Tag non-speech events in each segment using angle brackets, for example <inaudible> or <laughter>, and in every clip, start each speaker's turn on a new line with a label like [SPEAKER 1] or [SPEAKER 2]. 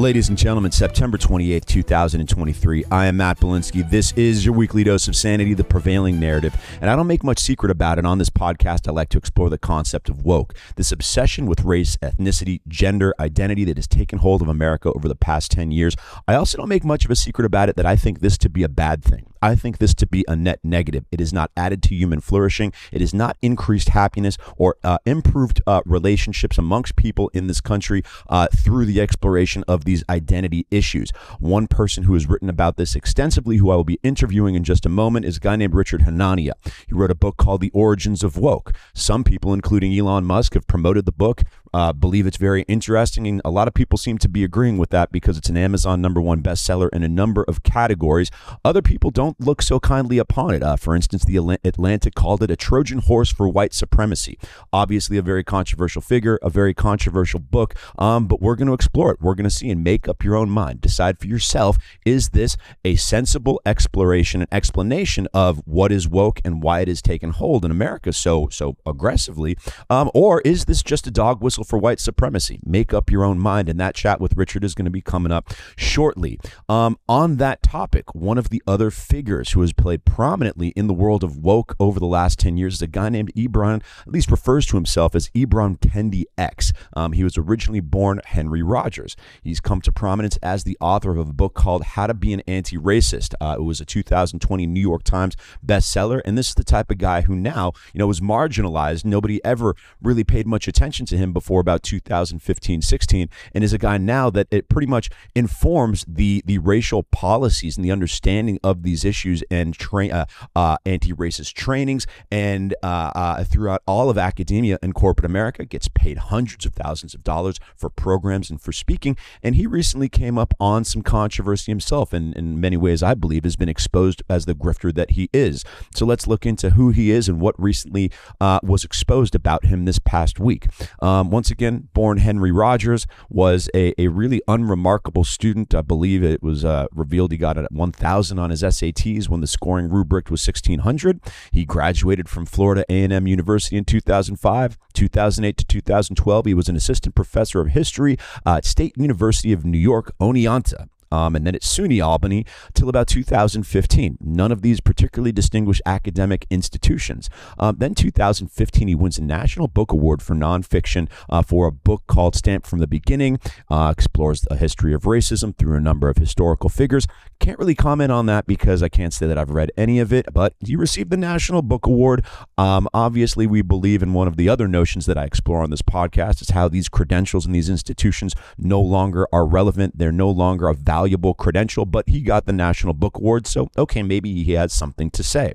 [SPEAKER 1] Ladies and gentlemen, September 28th, 2023. I am Matt Belinsky. This is your weekly dose of sanity, the prevailing narrative. And I don't make much secret about it. On this podcast, I like to explore the concept of woke, this obsession with race, ethnicity, gender, identity that has taken hold of America over the past 10 years. I also don't make much of a secret about it that I think this to be a bad thing. I think this to be a net negative. It is not added to human flourishing. It is not increased happiness or uh, improved uh, relationships amongst people in this country uh, through the exploration of these identity issues. One person who has written about this extensively, who I will be interviewing in just a moment, is a guy named Richard Hanania. He wrote a book called The Origins of Woke. Some people, including Elon Musk, have promoted the book, uh, believe it's very interesting, and a lot of people seem to be agreeing with that because it's an Amazon number one bestseller in a number of categories. Other people don't look so kindly upon it. Uh, for instance, the Atlantic called it a Trojan horse for white supremacy. Obviously, a very controversial figure, a very controversial book, um, but we're going to explore it. We're going to see and make up your own mind. Decide for yourself is this a sensible exploration and explanation of what is woke and why it has taken hold in America so so aggressively, um, or is this just a dog whistle? For white supremacy. Make up your own mind. And that chat with Richard is going to be coming up shortly. Um, on that topic, one of the other figures who has played prominently in the world of woke over the last 10 years is a guy named Ibram, at least refers to himself as Ibram Kendi X. Um, he was originally born Henry Rogers. He's come to prominence as the author of a book called How to Be an Anti Racist. Uh, it was a 2020 New York Times bestseller. And this is the type of guy who now, you know, was marginalized. Nobody ever really paid much attention to him before for about 2015 16 and is a guy now that it pretty much informs the the racial policies and the understanding of these issues and train uh, uh, anti-racist trainings and uh, uh, throughout all of academia and corporate America gets paid hundreds of thousands of dollars for programs and for speaking and he recently came up on some controversy himself and in many ways I believe has been exposed as the grifter that he is. So let's look into who he is and what recently uh, was exposed about him this past week. Um, once again, born Henry Rogers, was a, a really unremarkable student. I believe it was uh, revealed he got at 1,000 on his SATs when the scoring rubric was 1,600. He graduated from Florida A&M University in 2005. 2008 to 2012, he was an assistant professor of history uh, at State University of New York, Oneonta um, and then at SUNY Albany till about 2015. None of these particularly distinguished academic institutions. Um, then 2015, he wins a National Book Award for nonfiction uh, for a book called Stamped from the Beginning, uh, explores the history of racism through a number of historical figures. Can't really comment on that because I can't say that I've read any of it, but he received the National Book Award. Um, obviously, we believe in one of the other notions that I explore on this podcast is how these credentials and these institutions no longer are relevant. They're no longer a value valuable credential, but he got the National Book Award. So, okay, maybe he has something to say.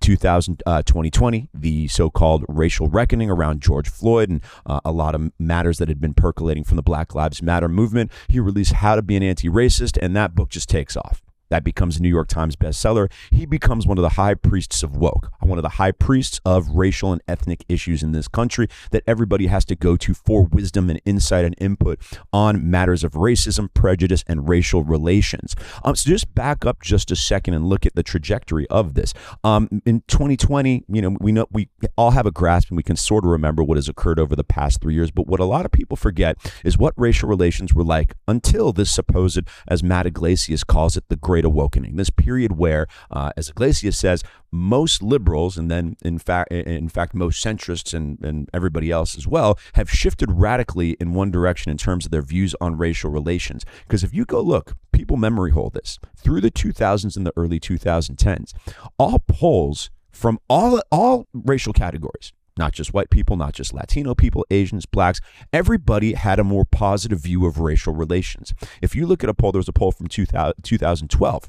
[SPEAKER 1] 2000, uh, 2020, the so called racial reckoning around George Floyd and uh, a lot of matters that had been percolating from the Black Lives Matter movement. He released How to Be an Anti Racist, and that book just takes off. That becomes a New York Times bestseller. He becomes one of the high priests of woke, one of the high priests of racial and ethnic issues in this country that everybody has to go to for wisdom and insight and input on matters of racism, prejudice, and racial relations. Um, so just back up just a second and look at the trajectory of this. Um, in 2020, you know, we know we all have a grasp and we can sort of remember what has occurred over the past three years. But what a lot of people forget is what racial relations were like until this supposed, as Matt Yglesias calls it, the Great Great Awakening, this period where, uh, as Yglesias says, most liberals and then in fact in fact most centrists and, and everybody else as well have shifted radically in one direction in terms of their views on racial relations. Because if you go look people memory hold this. Through the 2000s and the early 2010s all polls from all all racial categories not just white people, not just Latino people, Asians, blacks. Everybody had a more positive view of racial relations. If you look at a poll, there was a poll from 2012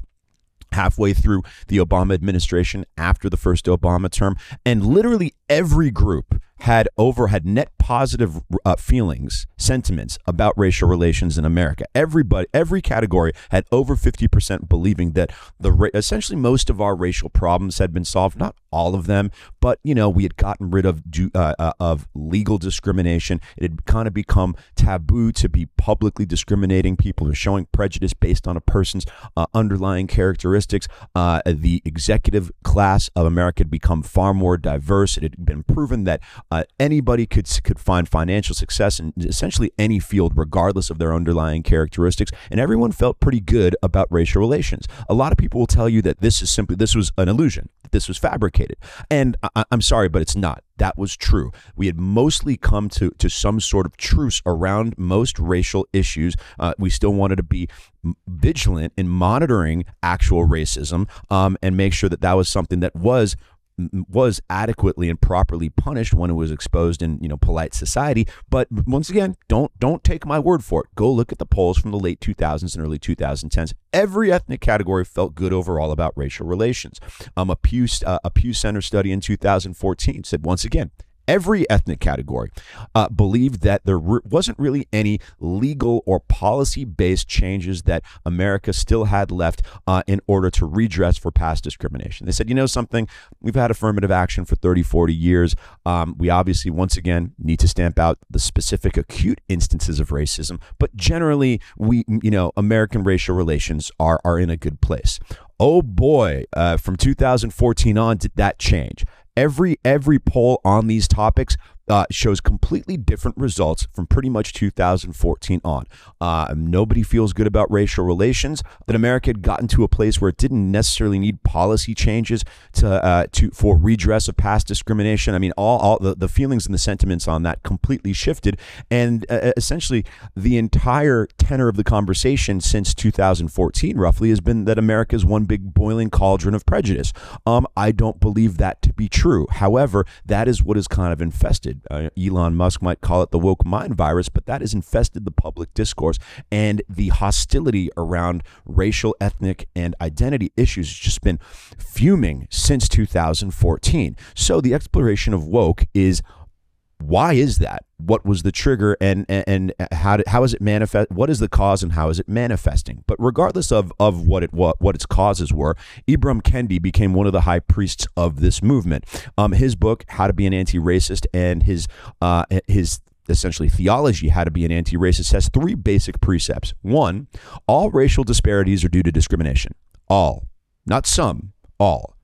[SPEAKER 1] halfway through the Obama administration after the first Obama term, and literally every group had over had net positive uh, feelings, sentiments about racial relations in America. Everybody, every category had over fifty percent believing that the essentially most of our racial problems had been solved. Not all of them, but you know, we had gotten rid of uh, uh, of legal discrimination. It had kind of become taboo to be publicly discriminating people or showing prejudice based on a person's uh, underlying characteristics. Uh, the executive class of America had become far more diverse. It had been proven that uh, anybody could could find financial success in essentially any field, regardless of their underlying characteristics, and everyone felt pretty good about racial relations. A lot of people will tell you that this is simply this was an illusion, that this was fabricated, and I, I'm sorry, but it's not. That was true. We had mostly come to, to some sort of truce around most racial issues. Uh, we still wanted to be vigilant in monitoring actual racism um, and make sure that that was something that was was adequately and properly punished when it was exposed in you know polite society. But once again don't don't take my word for it. Go look at the polls from the late 2000s and early 2010s every ethnic category felt good overall about racial relations. Um, a pew uh, a pew center study in 2014 said once again every ethnic category uh, believed that there re- wasn't really any legal or policy based changes that America still had left uh, in order to redress for past discrimination. They said, you know something, we've had affirmative action for 30, 40 years. Um, we obviously, once again, need to stamp out the specific acute instances of racism, but generally, we, you know, American racial relations are, are in a good place. Oh boy, uh, from 2014 on, did that change? every every poll on these topics uh, shows completely different results from pretty much 2014 on. Uh, nobody feels good about racial relations. That America had gotten to a place where it didn't necessarily need policy changes to uh, to for redress of past discrimination. I mean, all, all the, the feelings and the sentiments on that completely shifted, and uh, essentially the entire tenor of the conversation since 2014, roughly, has been that America is one big boiling cauldron of prejudice. Um, I don't believe that to be true. However, that is what is kind of infested uh, Elon Musk might call it the woke mind virus, but that has infested the public discourse. And the hostility around racial, ethnic, and identity issues has just been fuming since 2014. So the exploration of woke is why is that? What was the trigger, and and, and how did, how is it manifest? What is the cause, and how is it manifesting? But regardless of of what it what what its causes were, Ibram Kendi became one of the high priests of this movement. Um, his book, How to Be an Anti-Racist, and his uh his essentially theology how to be an anti-racist has three basic precepts. One, all racial disparities are due to discrimination. All, not some, all.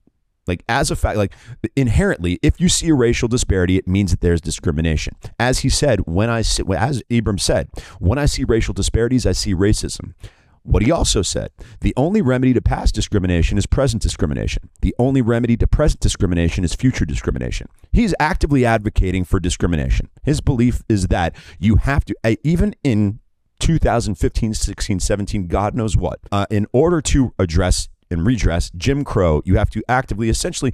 [SPEAKER 1] Like as a fact, like inherently, if you see a racial disparity, it means that there's discrimination. As he said, when I see, as Ibram said, when I see racial disparities, I see racism. What he also said, the only remedy to past discrimination is present discrimination. The only remedy to present discrimination is future discrimination. He's actively advocating for discrimination. His belief is that you have to, even in 2015, 16, 17, God knows what, uh, in order to address and redress Jim Crow, you have to actively, essentially,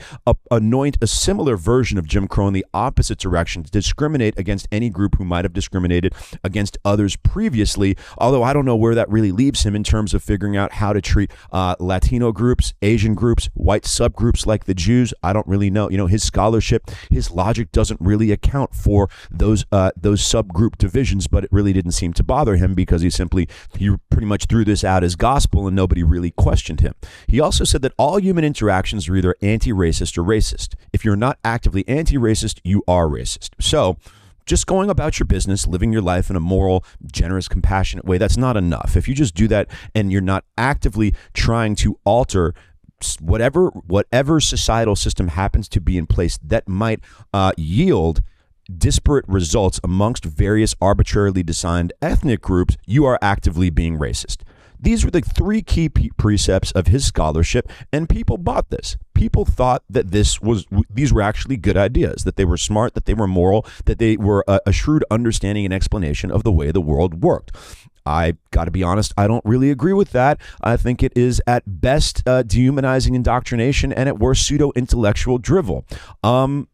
[SPEAKER 1] anoint a similar version of Jim Crow in the opposite direction to discriminate against any group who might have discriminated against others previously. Although I don't know where that really leaves him in terms of figuring out how to treat uh, Latino groups, Asian groups, white subgroups like the Jews. I don't really know. You know, his scholarship, his logic doesn't really account for those uh, those subgroup divisions, but it really didn't seem to bother him because he simply he pretty much threw this out as gospel and nobody really questioned him. He also said that all human interactions are either anti racist or racist. If you're not actively anti racist, you are racist. So, just going about your business, living your life in a moral, generous, compassionate way, that's not enough. If you just do that and you're not actively trying to alter whatever whatever societal system happens to be in place that might uh, yield disparate results amongst various arbitrarily designed ethnic groups, you are actively being racist. These were the three key precepts of his scholarship, and people bought this. People thought that this was these were actually good ideas, that they were smart, that they were moral, that they were a, a shrewd understanding and explanation of the way the world worked. I got to be honest, I don't really agree with that. I think it is at best uh, dehumanizing indoctrination and at worst pseudo intellectual drivel. Um,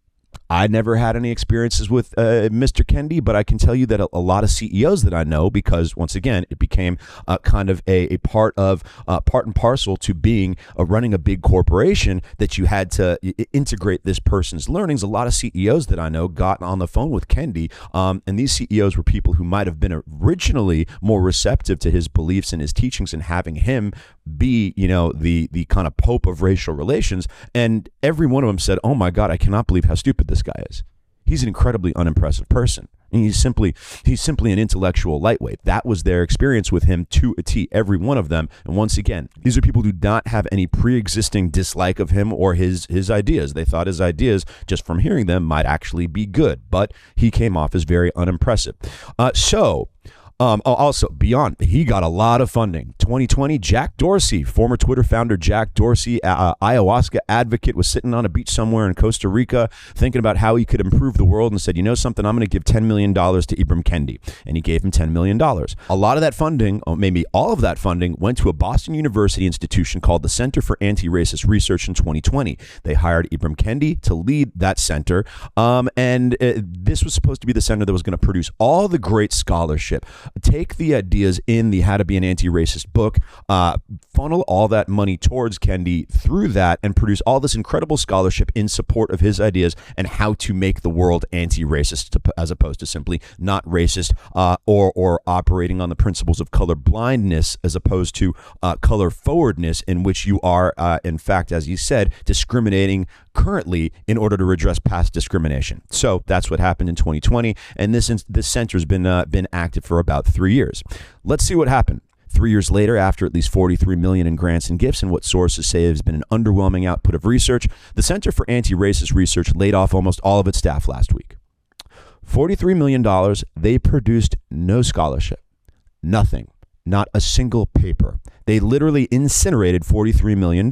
[SPEAKER 1] I never had any experiences with uh, Mr. Kendi, but I can tell you that a, a, lot of CEOs that I know, because once again, it became uh, kind of a, a part of uh, part and parcel to being running a big corporation that you had to integrate this person's learnings. A lot of CEOs that I know got on the phone with Kendi, um, and these CEOs were people who might have been originally more receptive to his beliefs and his teachings, and having him be, you know, the the kind of pope of racial relations. And every one of them said, "Oh my God, I cannot believe how stupid this guy is. He's an incredibly unimpressive person." And he's simply he's simply an intellectual lightweight. That was their experience with him to a T, every one of them. And once again, these are people who do not have any pre-existing dislike of him or his his ideas. They thought his ideas, just from hearing them, might actually be good, but he came off as very unimpressive. Uh, so um, also, beyond, he got a lot of funding. 2020, Jack Dorsey, former Twitter founder Jack Dorsey, uh, ayahuasca advocate, was sitting on a beach somewhere in Costa Rica thinking about how he could improve the world and said, you know something, I'm going to give $10 million to Ibram Kendi. And he gave him $10 million. A lot of that funding, or maybe all of that funding, went to a Boston University institution called the Center for Anti Racist Research in 2020. They hired Ibram Kendi to lead that center. Um, and uh, this was supposed to be the center that was going to produce all the great scholarship take the ideas in the How to Be an Anti-Racist book, uh, funnel all that money towards Kendi through that, and produce all this incredible scholarship in support of his ideas and how to make the world anti-racist, as opposed to simply not racist uh, or or operating on the principles of color blindness, as opposed to uh, color forwardness, in which you are, uh, in fact, as you said, discriminating currently in order to redress past discrimination. So that's what happened in 2020, and this this center has been uh, been active for about three years. Let's see what happened. Three years later, after at least 43 million in grants and gifts, and what sources say has been an underwhelming output of research, the Center for Anti-Racist Research laid off almost all of its staff last week. $43 million, they produced no scholarship, nothing, not a single paper. They literally incinerated $43 million.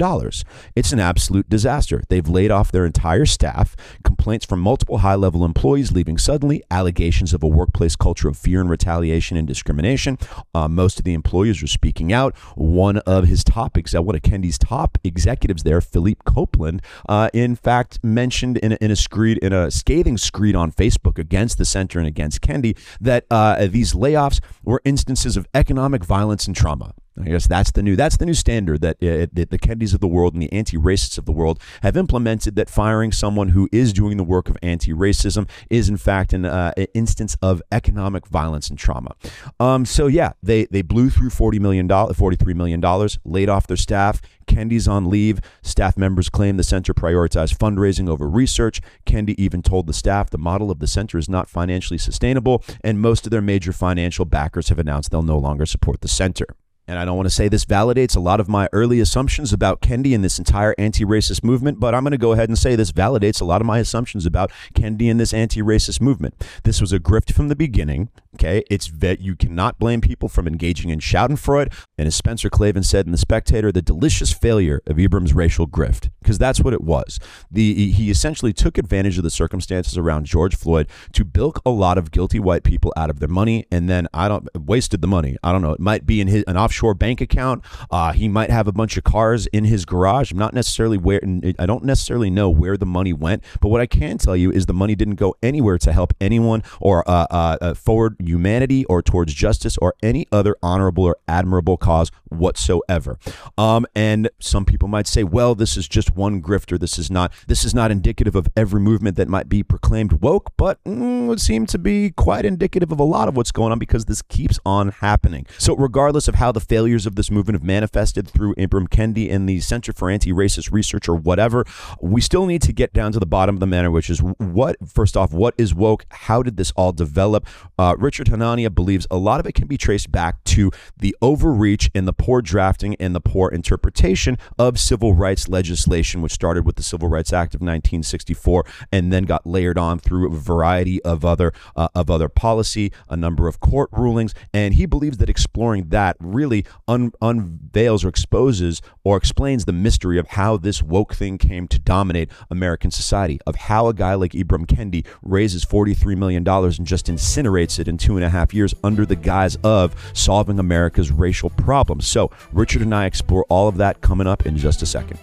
[SPEAKER 1] It's an absolute disaster. They've laid off their entire staff, complaints from multiple high level employees leaving suddenly, allegations of a workplace culture of fear and retaliation and discrimination. Uh, most of the employees are speaking out. One of his topics, uh, one of Kendi's top executives there, Phillipe Copeland, uh, in fact, mentioned in a, in a screed, in a scathing screed on Facebook against the center and against Kendi that uh, these layoffs were instances of economic violence and trauma. I guess that's the new that's the new standard that, uh, that the Kendis of the world and the anti-racists of the world have implemented. That firing someone who is doing the work of anti-racism is in fact an uh, instance of economic violence and trauma. Um, so yeah, they they blew through forty million dollars, forty three million dollars, laid off their staff. Kendi's on leave. Staff members claim the center prioritized fundraising over research. Kendi even told the staff the model of the center is not financially sustainable, and most of their major financial backers have announced they'll no longer support the center. And I don't want to say this validates a lot of my early assumptions about Kendi and this entire anti racist movement, but I'm going to go ahead and say this validates a lot of my assumptions about Kendi and this anti racist movement. This was a grift from the beginning. Okay. It's that you cannot blame people from engaging in Schadenfreude. And as Spencer Klavan said in The Spectator, the delicious failure of Ibram's racial grift, because that's what it was. The, he essentially took advantage of the circumstances around George Floyd to bilk a lot of guilty white people out of their money and then I don't wasted the money. I don't know. It might be in his, an offshore bank account. Uh, he might have a bunch of cars in his garage. I'm not necessarily where I don't necessarily know where the money went, but what I can tell you is the money didn't go anywhere to help anyone or uh, uh, uh, forward humanity or towards justice or any other honorable or admirable cause whatsoever. Um, and some people might say, well, this is just one grifter. This is not this is not indicative of every movement that might be proclaimed woke, but mm, would seem to be quite indicative of a lot of what's going on because this keeps on happening. So regardless of how the failures of this movement have manifested through Ibram Kendi and the Center for Anti-Racist Research or whatever, we still need to get down to the bottom of the matter, which is what, first off, what is woke? How did this all develop? Uh, Hanania believes a lot of it can be traced back to the overreach and the poor drafting and the poor interpretation of civil rights legislation, which started with the Civil Rights Act of 1964 and then got layered on through a variety of other uh, of other policy, a number of court rulings, and he believes that exploring that really un- unveils or exposes or explains the mystery of how this woke thing came to dominate American society, of how a guy like Ibram Kendi raises $43 million and just incinerates it in two and a half years under the guise of solving America's racial problems. So, Richard and I explore all of that coming up in just a second.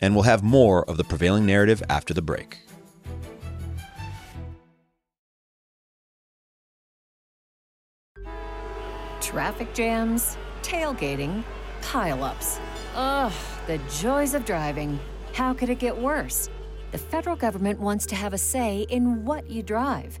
[SPEAKER 1] And we'll have more of the prevailing narrative after the break.
[SPEAKER 2] Traffic jams, tailgating, pileups. Ugh, the joys of driving. How could it get worse? The federal government wants to have a say in what you drive.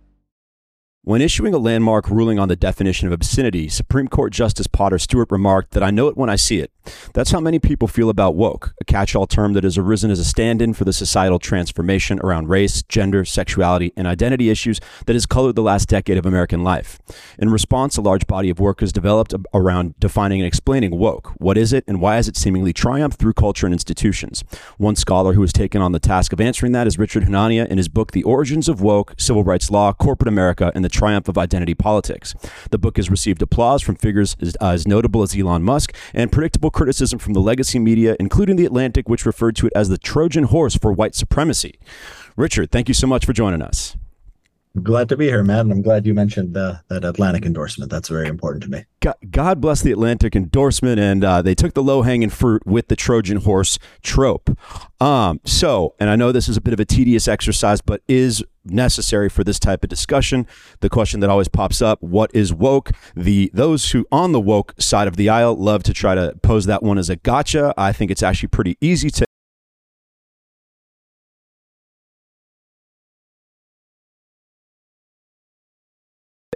[SPEAKER 1] When issuing a landmark ruling on the definition of obscenity, Supreme Court Justice Potter Stewart remarked that I know it when I see it. That's how many people feel about woke, a catch all term that has arisen as a stand in for the societal transformation around race, gender, sexuality, and identity issues that has colored the last decade of American life. In response, a large body of work has developed around defining and explaining woke. What is it, and why has it seemingly triumphed through culture and institutions? One scholar who has taken on the task of answering that is Richard Hanania in his book, The Origins of Woke Civil Rights Law, Corporate America, and the triumph of identity politics. The book has received applause from figures as, uh, as notable as Elon Musk and predictable criticism from the legacy media, including The Atlantic, which referred to it as the Trojan horse for white supremacy. Richard, thank you so much for joining us.
[SPEAKER 3] Glad to be here, man. I'm glad you mentioned uh, that Atlantic endorsement. That's very important to me.
[SPEAKER 1] God bless the Atlantic endorsement, and uh, they took the low hanging fruit with the Trojan horse trope. Um, so, and I know this is a bit of a tedious exercise, but is necessary for this type of discussion. The question that always pops up: What is woke? The those who on the woke side of the aisle love to try to pose that one as a gotcha. I think it's actually pretty easy to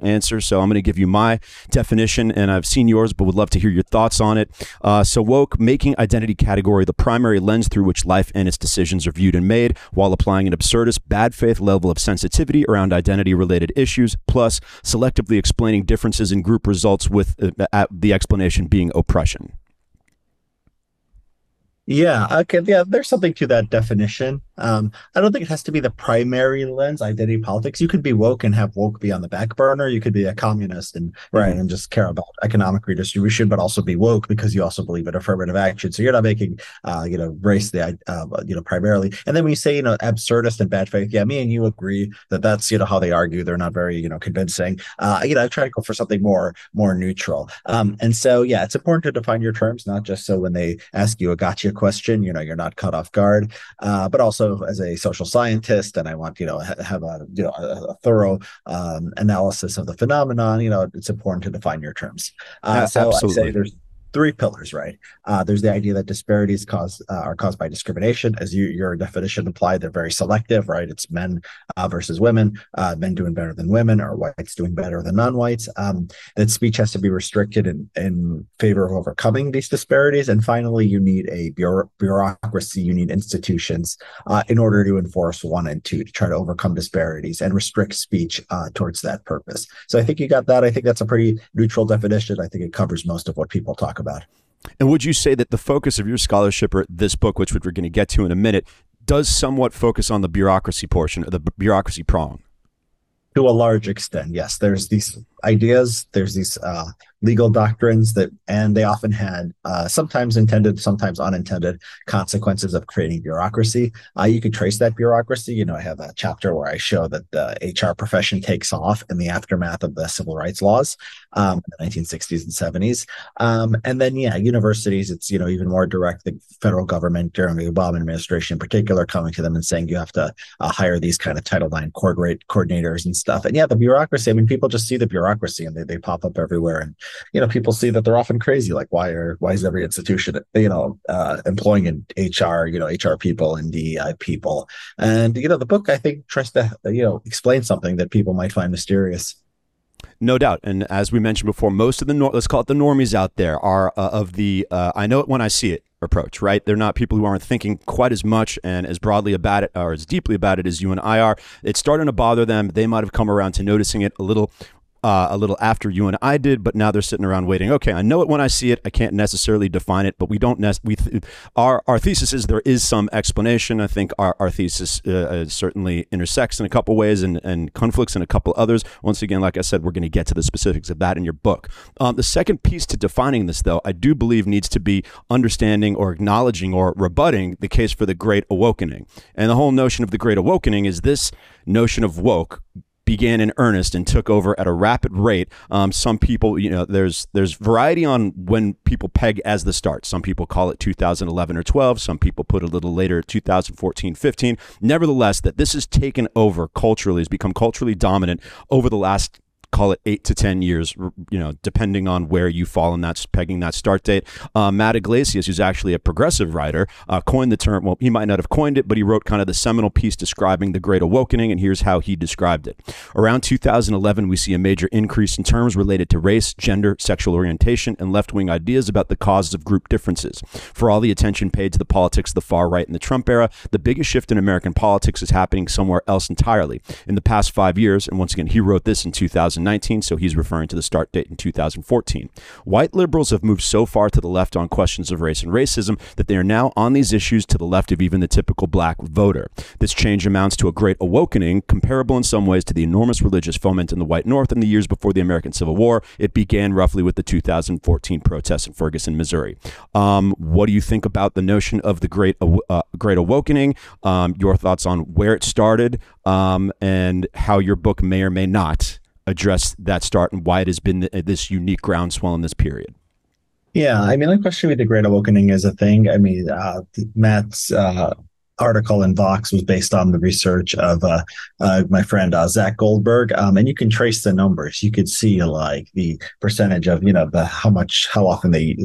[SPEAKER 1] answer. So I'm going to give you my definition, and I've seen yours, but would love to hear your thoughts on it. Uh, so, woke, making identity category the primary lens through which life and its decisions are viewed and made, while applying an absurdist, bad faith level of sensitivity around identity related issues, plus selectively explaining differences in group results with uh, the explanation being oppression.
[SPEAKER 3] Yeah, okay, yeah, there's something to that definition. Um, I don't think it has to be the primary lens, identity politics. You could be woke and have woke be on the back burner. You could be a communist and right and just care about economic redistribution, but also be woke because you also believe in affirmative action. So you're not making, uh, you know, race the, uh, you know, primarily. And then when you say, you know, absurdist and bad faith, yeah, me and you agree that that's, you know, how they argue. They're not very, you know, convincing. Uh, you know, I try to go for something more, more neutral. Um, and so, yeah, it's important to define your terms, not just so when they ask you a gotcha question, you know, you're not caught off guard, uh, but also as a social scientist and I want you know have a you know a, a thorough um, analysis of the phenomenon, you know it's important to define your terms. Uh, so Absolutely. Three pillars, right? Uh, there's the idea that disparities cause uh, are caused by discrimination, as you, your definition implied. They're very selective, right? It's men uh, versus women, uh, men doing better than women, or whites doing better than non-whites. Um, that speech has to be restricted in, in favor of overcoming these disparities. And finally, you need a bureau- bureaucracy, you need institutions uh, in order to enforce one and two to try to overcome disparities and restrict speech uh, towards that purpose. So I think you got that. I think that's a pretty neutral definition. I think it covers most of what people talk about about.
[SPEAKER 1] And would you say that the focus of your scholarship or this book, which we're going to get to in a minute, does somewhat focus on the bureaucracy portion, or the bureaucracy prong?
[SPEAKER 3] To a large extent, yes. There's these ideas, there's these uh, legal doctrines that, and they often had uh, sometimes intended, sometimes unintended consequences of creating bureaucracy. Uh, you could trace that bureaucracy. You know, I have a chapter where I show that the HR profession takes off in the aftermath of the civil rights laws um, in the 1960s and 70s. Um, and then, yeah, universities, it's, you know, even more direct. The federal government during the Obama administration in particular coming to them and saying you have to uh, hire these kind of Title IX coordinators and stuff. And yeah, the bureaucracy, I mean, people just see the bureaucracy and they, they pop up everywhere. And you know people see that they're often crazy like why are why is every institution you know uh, employing an hr you know hr people and dei people and you know the book i think tries to you know explain something that people might find mysterious
[SPEAKER 1] no doubt. And as we mentioned before, most of the, nor- let's call it the normies out there are uh, of the, uh, I know it when I see it approach, right? They're not people who aren't thinking quite as much and as broadly about it or as deeply about it as you and I are. It's starting to bother them. They might have come around to noticing it a little uh, a little after you and I did, but now they're sitting around waiting. Okay, I know it when I see it. I can't necessarily define it, but we don't. Ne- we th- our our thesis is there is some explanation. I think our our thesis uh, uh, certainly intersects in a couple ways and and conflicts in a couple others. Once again, like I said, we're going to get to the specifics of that in your book. Um, the second piece to defining this, though, I do believe needs to be understanding or acknowledging or rebutting the case for the Great Awakening. And the whole notion of the Great Awakening is this notion of woke began in earnest and took over at a rapid rate. Um, some people, you know, there's there's variety on when people peg as the start. Some people call it 2011 or 12. Some people put a little later, 2014, 15. Nevertheless, that this has taken over culturally, has become culturally dominant over the last call it eight to 10 years, you know, depending on where you fall in that pegging that start date. Uh, Matt Yglesias, who's actually a progressive writer, uh, coined the term. Well, he might not have coined it, but he wrote kind of the seminal piece describing the Great Awakening, and here's how he described it. Around 2011, we see a major increase in terms related to race, gender, sexual orientation, and left wing ideas about the causes of group differences. For all the attention paid to the politics of the far right in the Trump era, the biggest shift in American politics is happening somewhere else entirely. In the past five years, and once again, he wrote this in 2000. 2019, so he's referring to the start date in 2014. White liberals have moved so far to the left on questions of race and racism that they are now on these issues to the left of even the typical black voter. This change amounts to a great awakening, comparable in some ways to the enormous religious foment in the white North in the years before the American Civil War. It began roughly with the 2014 protests in Ferguson, Missouri. Um, what do you think about the notion of the great uh, great awakening? Um, your thoughts on where it started um, and how your book may or may not address that start and why it has been this unique groundswell in this period.
[SPEAKER 3] Yeah, I mean, the question with the Great Awakening is a thing. I mean, uh, Matt's uh, article in Vox was based on the research of uh, uh, my friend uh, Zach Goldberg, um, and you can trace the numbers. You could see like the percentage of you know the how much how often they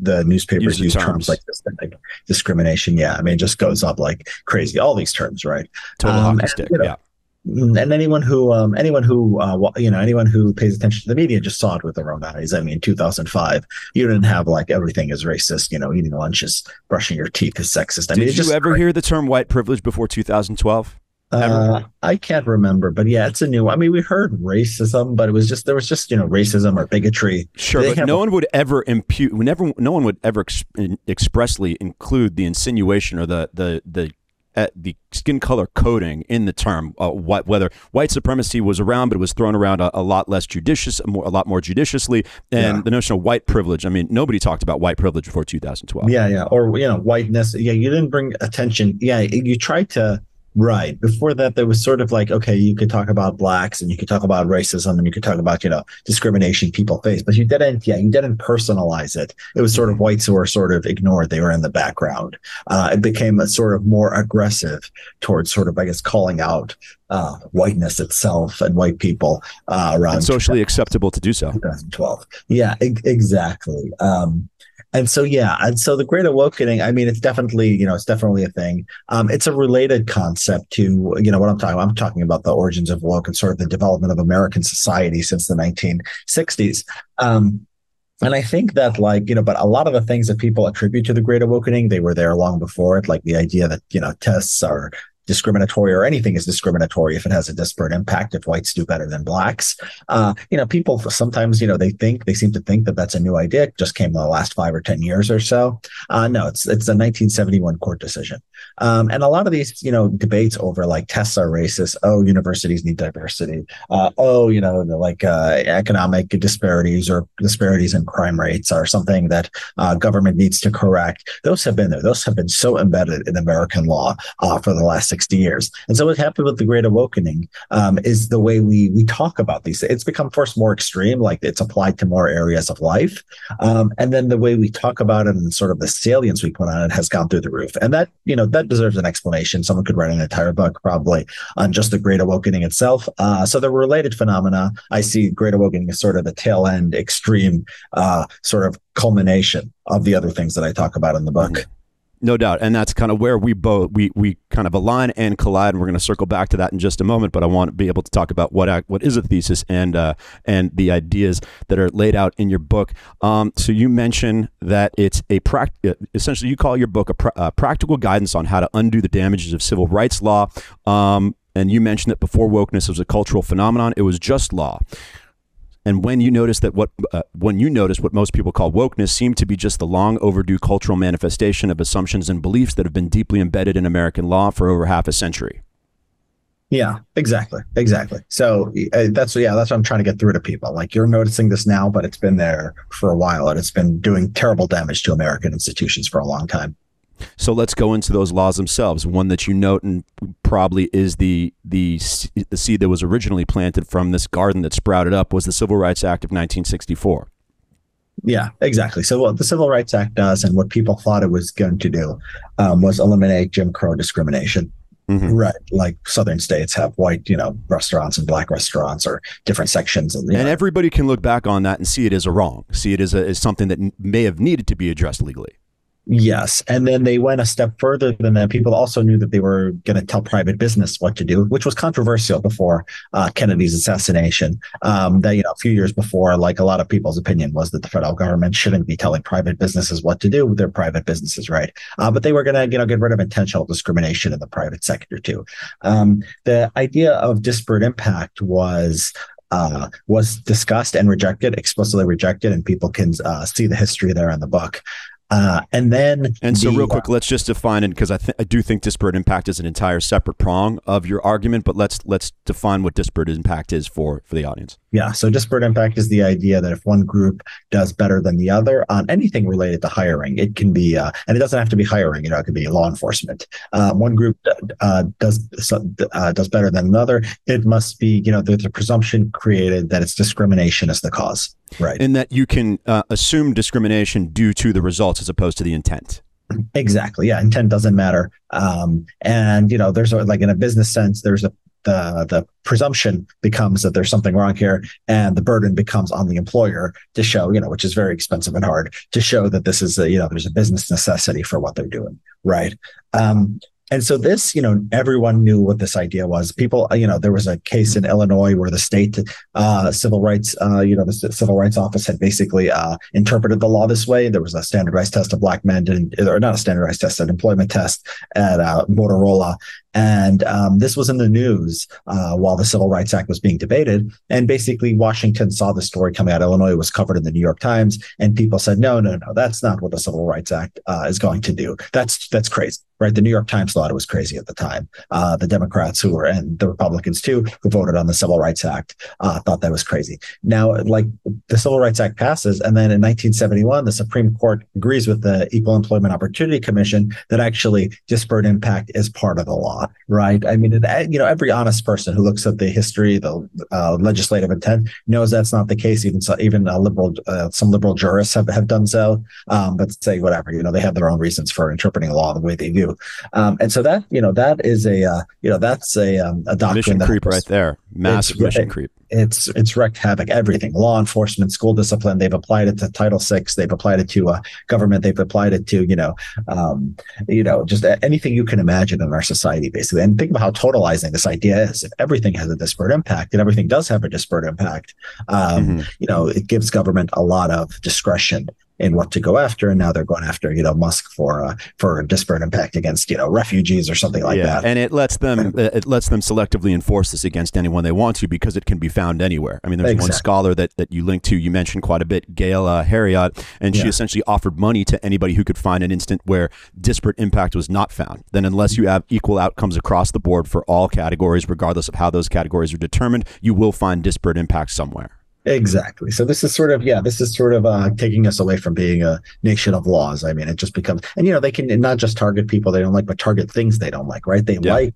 [SPEAKER 3] the newspapers use, use terms. terms. like this, like discrimination. Yeah, I mean, it just goes up like crazy. All these terms, right?
[SPEAKER 1] Total um, hockey stick. You know, yeah
[SPEAKER 3] and anyone who um, anyone who uh, you know anyone who pays attention to the media just saw it with their own eyes. I mean, 2005, you didn't have like everything is racist. You know, eating lunch is brushing your teeth is sexist.
[SPEAKER 1] I
[SPEAKER 3] Did
[SPEAKER 1] mean, you ever hear the term white privilege before 2012? Uh,
[SPEAKER 3] I can't remember, but yeah, it's a new. I mean, we heard racism, but it was just there was just you know racism or bigotry.
[SPEAKER 1] Sure, but no a, one would ever impute. Never, no one would ever ex- expressly include the insinuation or the the the at the skin color coding in the term. Uh, what, whether white supremacy was around, but it was thrown around a, a lot less judicious, a, more, a lot more judiciously, and yeah. the notion of white privilege. I mean, nobody talked about white privilege before 2012.
[SPEAKER 3] Yeah, yeah, or you know, whiteness. Yeah, you didn't bring attention. Yeah, you tried to Right. Before that, there was sort of like, okay, you could talk about blacks and you could talk about racism and you could talk about, you know, discrimination people face, but you didn't, yeah, you didn't personalize it. It was sort of whites who were sort of ignored. They were in the background. Uh, it became a sort of more aggressive towards sort of, I guess, calling out uh, whiteness itself and white people uh, around. And
[SPEAKER 1] socially acceptable to do so.
[SPEAKER 3] 2012. Yeah, e- exactly. Um, and so yeah and so the great awakening i mean it's definitely you know it's definitely a thing. Um, it's a related concept to you know what i'm talking about i'm talking about the origins of woke and sort of the development of american society since the 1960s um, and I think that, like, you know, but a lot of the things that people attribute to the Great Awakening, they were there long before it, like the idea that, you know, tests are discriminatory or anything is discriminatory if it has a disparate impact if whites do better than blacks. Uh, you know people sometimes you know they think they seem to think that that's a new idea. It just came in the last five or ten years or so. Uh, no it's it's a 1971 court decision. Um, and a lot of these you know debates over like tests are racist. Oh universities need diversity. Uh, oh you know like uh, economic disparities or disparities in crime rates are something that uh, government needs to correct. Those have been there. Those have been so embedded in american law uh, for the last 60 years. And so what happened with the Great Awakening um, is the way we we talk about these. It's become first more extreme, like it's applied to more areas of life, um, and then the way we talk about it and sort of the salience we put on it has gone through the roof. And that you know that deserves an explanation. Someone could write an entire book probably on just the Great Awakening itself. Uh, so the related phenomena, I see Great Awakening as sort of the tail end, extreme, uh, sort of culmination of the other things that I talk about in the book. Mm-hmm.
[SPEAKER 1] No doubt, and that's kind of where we both we we kind of align and collide. And we're going to circle back to that in just a moment. But I want to be able to talk about what what is a thesis and uh, and the ideas that are laid out in your book. Um, so you mentioned that it's a pract- essentially you call your book a, pra- a, practical guidance on how to undo the damages of civil rights law. Um, and you mentioned that before wokeness was a cultural phenomenon, it was just law. And when you notice that what uh, when you notice what most people call wokeness seemed to be just the long overdue cultural manifestation of assumptions and beliefs that have been deeply embedded in American law for over half a century.
[SPEAKER 3] Yeah, exactly, exactly. So uh, that's yeah, that's what I'm trying to get through to people. Like you're noticing this now, but it's been there for a while, and it's been doing terrible damage to American institutions for a long time.
[SPEAKER 1] So let's go into those laws themselves. One that you note and probably is the the the seed that was originally planted from this garden that sprouted up was the Civil Rights Act of 1964.
[SPEAKER 3] Yeah, exactly. So what the Civil Rights Act does, and what people thought it was going to do, um, was eliminate Jim Crow discrimination. Mm-hmm. Right, like southern states have white, you know, restaurants and black restaurants, or different sections.
[SPEAKER 1] and know. And everybody can look back on that and see it as a wrong, see it as, a, as something that may have needed to be addressed legally.
[SPEAKER 3] Yes. And then they went a step further than that. People also knew that they were going to tell private business what to do, which was controversial before uh, Kennedy's assassination. Um, that, you know, a few years before, like a lot of people's opinion was that the federal government shouldn't be telling private businesses what to do with their private businesses, right? Uh, but they were going to, you know, get rid of intentional discrimination in the private sector too. Um, the idea of disparate impact was uh, was discussed and rejected, explicitly rejected, and people can uh, see the history there in the book. Uh, and then,
[SPEAKER 1] and so the, real quick, uh, let's just define it because I, th- I do think disparate impact is an entire separate prong of your argument. But let's let's define what disparate impact is for for the audience.
[SPEAKER 3] Yeah, so disparate impact is the idea that if one group does better than the other on anything related to hiring, it can be, uh, and it doesn't have to be hiring. You know, it could be law enforcement. Uh, one group uh, does uh, does better than another. It must be, you know, there's a presumption created that it's discrimination as the cause. Right.
[SPEAKER 1] And that you can uh, assume discrimination due to the results as opposed to the intent.
[SPEAKER 3] Exactly. Yeah. Intent doesn't matter. Um, and, you know, there's a, like in a business sense, there's a, the, the presumption becomes that there's something wrong here and the burden becomes on the employer to show, you know, which is very expensive and hard to show that this is a, you know, there's a business necessity for what they're doing. Right. Um, and so this, you know, everyone knew what this idea was. People, you know, there was a case in Illinois where the state uh, civil rights, uh, you know, the civil rights office had basically uh, interpreted the law this way. There was a standardized test of black men, didn't, or not a standardized test, an employment test at uh, Motorola, and um, this was in the news uh, while the Civil Rights Act was being debated. And basically, Washington saw the story coming out. Illinois was covered in the New York Times, and people said, "No, no, no, that's not what the Civil Rights Act uh, is going to do. That's that's crazy." Right? The New York Times thought it was crazy at the time. Uh, the Democrats who were and the Republicans too, who voted on the Civil Rights Act, uh, thought that was crazy. Now, like the Civil Rights Act passes, and then in 1971, the Supreme Court agrees with the Equal Employment Opportunity Commission that actually disparate impact is part of the law right? I mean, you know, every honest person who looks at the history, the uh, legislative intent, knows that's not the case. Even so, even a liberal, uh, some liberal jurists have, have done so. Um, but say whatever, you know, they have their own reasons for interpreting law the way they do. Um, and so that, you know, that is a, uh, you know, that's a um, a doctrine
[SPEAKER 1] mission creep right there, massive mission creep.
[SPEAKER 3] it's it's wreaked havoc everything. Law enforcement school discipline they've applied it to title six they've applied it to uh, government they've applied it to you know um, you know just anything you can imagine in our society basically. And think about how totalizing this idea is. If everything has a disparate impact and everything does have a disparate impact um, mm-hmm. you know it gives government a lot of discretion in what to go after. And now they're going after, you know, Musk for uh, for a disparate impact against, you know, refugees or something like yeah, that.
[SPEAKER 1] And it lets them it lets them selectively enforce this against anyone they want to because it can be found anywhere. I mean, there's exactly. one scholar that, that you linked to, you mentioned quite a bit, Gail uh, Heriot, and she yeah. essentially offered money to anybody who could find an instant where disparate impact was not found. Then, unless you have equal outcomes across the board for all categories, regardless of how those categories are determined, you will find disparate impact somewhere.
[SPEAKER 3] Exactly. So this is sort of yeah, this is sort of uh, taking us away from being a nation of laws. I mean, it just becomes and you know they can not just target people they don't like, but target things they don't like. Right? They yeah. like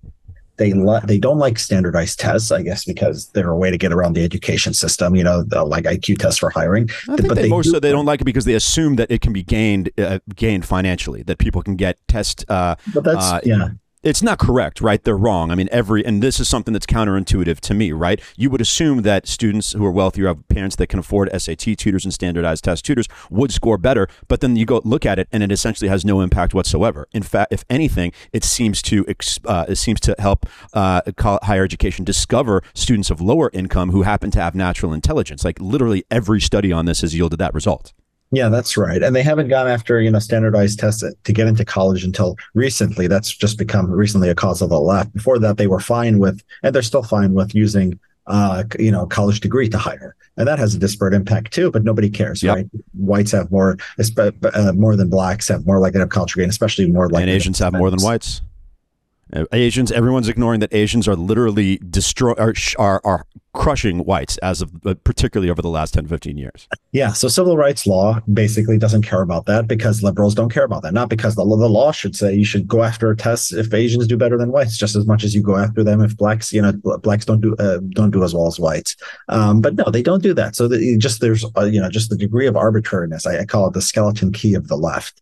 [SPEAKER 3] they li- they don't like standardized tests, I guess, because they're a way to get around the education system. You know, like IQ tests for hiring.
[SPEAKER 1] I think but they, they more do- so they don't like it because they assume that it can be gained uh, gained financially, that people can get test. Uh,
[SPEAKER 3] but that's uh, yeah
[SPEAKER 1] it's not correct, right? They're wrong. I mean, every, and this is something that's counterintuitive to me, right? You would assume that students who are wealthy or have parents that can afford SAT tutors and standardized test tutors would score better, but then you go look at it and it essentially has no impact whatsoever. In fact, if anything, it seems to, uh, it seems to help uh, higher education discover students of lower income who happen to have natural intelligence. Like literally every study on this has yielded that result.
[SPEAKER 3] Yeah, that's right. And they haven't gone after, you know, standardized tests to get into college until recently. That's just become recently a cause of the left. Before that, they were fine with, and they're still fine with using, uh, you know, college degree to hire. And that has a disparate impact too, but nobody cares, yep. right? Whites have more, uh, more than blacks have more likely to have college degree, and especially more likely.
[SPEAKER 1] And Asians have more than whites. Uh, Asians, everyone's ignoring that Asians are literally destroy are, are, are crushing whites as of uh, particularly over the last 10, 15 years.
[SPEAKER 3] Yeah. So civil rights law basically doesn't care about that because liberals don't care about that. Not because the, the law should say you should go after tests if Asians do better than whites, just as much as you go after them if blacks, you know, blacks don't do uh, don't do as well as whites. Um, but no, they don't do that. So the, just there's uh, you know just the degree of arbitrariness. I, I call it the skeleton key of the left.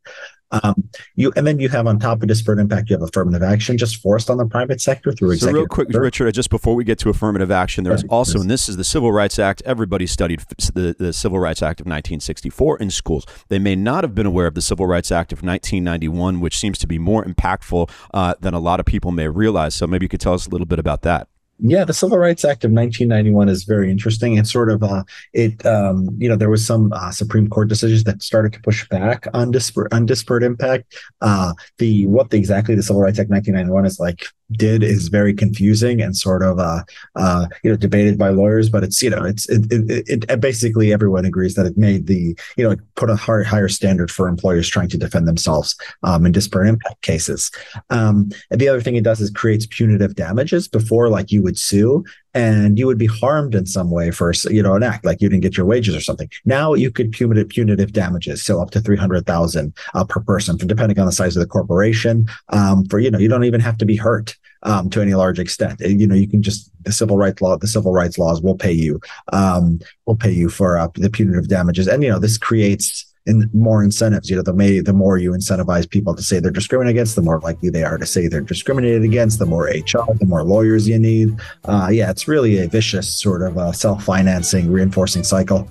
[SPEAKER 3] Um, you and then you have on top of disparate impact, you have affirmative action just forced on the private sector through executive.
[SPEAKER 1] So real quick, order. Richard, just before we get to affirmative action, there's right. also, and this is the Civil Rights Act. Everybody studied the, the Civil Rights Act of 1964 in schools. They may not have been aware of the Civil Rights Act of 1991, which seems to be more impactful uh, than a lot of people may realize. So maybe you could tell us a little bit about that.
[SPEAKER 3] Yeah, the Civil Rights Act of 1991 is very interesting. It's sort of uh, it um, you know there was some uh, Supreme Court decisions that started to push back on disparate on disparate impact. Uh, the what the, exactly the Civil Rights Act 1991 is like did is very confusing and sort of uh, uh, you know debated by lawyers but it's you know it's it, it, it, basically everyone agrees that it made the you know put a higher, higher standard for employers trying to defend themselves um, in disparate impact cases. Um, and the other thing it does is creates punitive damages before like you would sue and you would be harmed in some way for you know an act like you didn't get your wages or something. Now you could punitive punitive damages, so up to three hundred thousand uh, per person, depending on the size of the corporation. Um, for you know you don't even have to be hurt um, to any large extent. You know you can just the civil rights law the civil rights laws will pay you um, will pay you for uh, the punitive damages, and you know this creates in more incentives. You know, the may the more you incentivize people to say they're discriminated against, the more likely they are to say they're discriminated against. The more HR, the more lawyers you need. Uh, yeah, it's really a vicious sort of uh, self-financing, reinforcing cycle.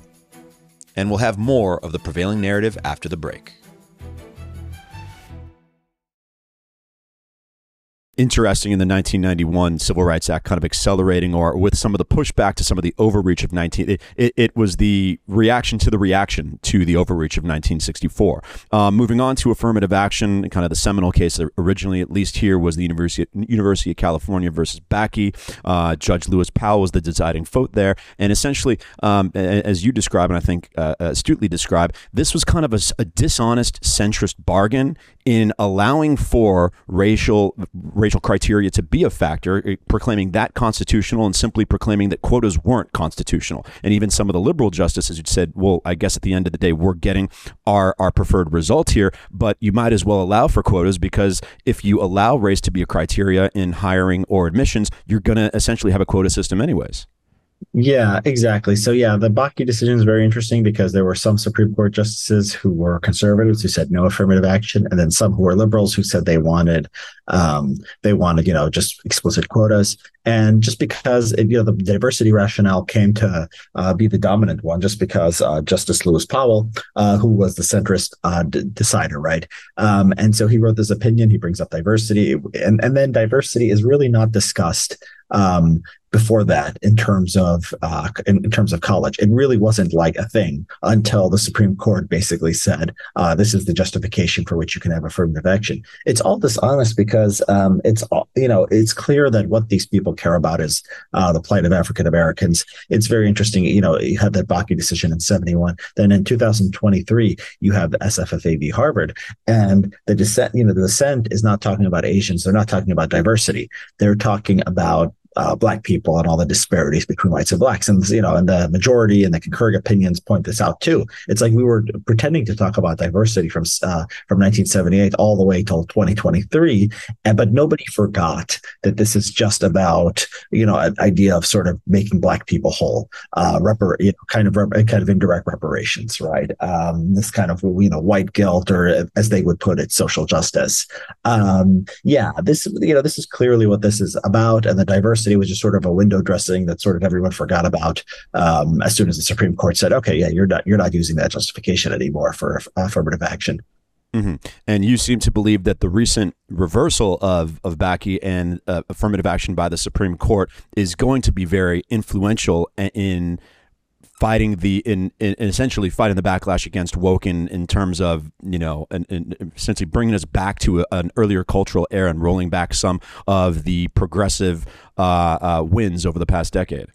[SPEAKER 1] And we'll have more of the prevailing narrative after the break. Interesting in the 1991 Civil Rights Act, kind of accelerating or with some of the pushback to some of the overreach of 19. It, it, it was the reaction to the reaction to the overreach of 1964. Um, moving on to affirmative action, kind of the seminal case originally, at least here, was the University University of California versus Bakke. Uh, Judge Lewis Powell was the deciding vote there, and essentially, um, as you describe and I think uh, astutely describe, this was kind of a, a dishonest centrist bargain in allowing for racial racial criteria to be a factor, eh, proclaiming that constitutional and simply proclaiming that quotas weren't constitutional. And even some of the liberal justices who said, well, I guess at the end of the day, we're getting our, our preferred result here, but you might as well allow for quotas because if you allow race to be a criteria in hiring or admissions, you're going to essentially have a quota system anyways.
[SPEAKER 3] Yeah, exactly. So yeah, the Bakke decision is very interesting because there were some Supreme Court justices who were conservatives who said no affirmative action, and then some who were liberals who said they wanted um, they wanted you know just explicit quotas. And just because it, you know the diversity rationale came to uh, be the dominant one, just because uh, Justice Lewis Powell, uh, who was the centrist uh, d- decider, right? Um, and so he wrote this opinion. He brings up diversity, and and then diversity is really not discussed um, before that in terms of uh, in, in, terms of college. It really wasn't like a thing until the Supreme Court basically said uh, this is the justification for which you can have affirmative action. It's all dishonest because um, it's all, you know it's clear that what these people care about is uh, the plight of African Americans. It's very interesting. You know, you had that Bakke decision in '71. Then in 2023, you have the SFFA v. Harvard, and the dissent. You know, the dissent is not talking about Asians. They're not talking about diversity. They're talking about uh, black people and all the disparities between whites and blacks. And, you know, and the majority and the concurring opinions point this out too. It's like we were pretending to talk about diversity from, uh, from 1978 all the way till 2023. And, but nobody forgot that this is just about, you know, an idea of sort of making black people whole, uh, repar- you know, kind of, rep- kind of indirect reparations, right? Um, this kind of, you know, white guilt or as they would put it, social justice. Um, yeah, this, you know, this is clearly what this is about. And the diversity diversity was just sort of a window dressing that sort of everyone forgot about um, as soon as the Supreme Court said, "Okay, yeah, you're not you're not using that justification anymore for affirmative action."
[SPEAKER 1] Mm-hmm. And you seem to believe that the recent reversal of of Bakke and uh, affirmative action by the Supreme Court is going to be very influential in fighting the in, in, essentially fighting the backlash against woke in, in terms of you know and, and essentially bringing us back to a, an earlier cultural era and rolling back some of the progressive uh, uh, wins over the past decade.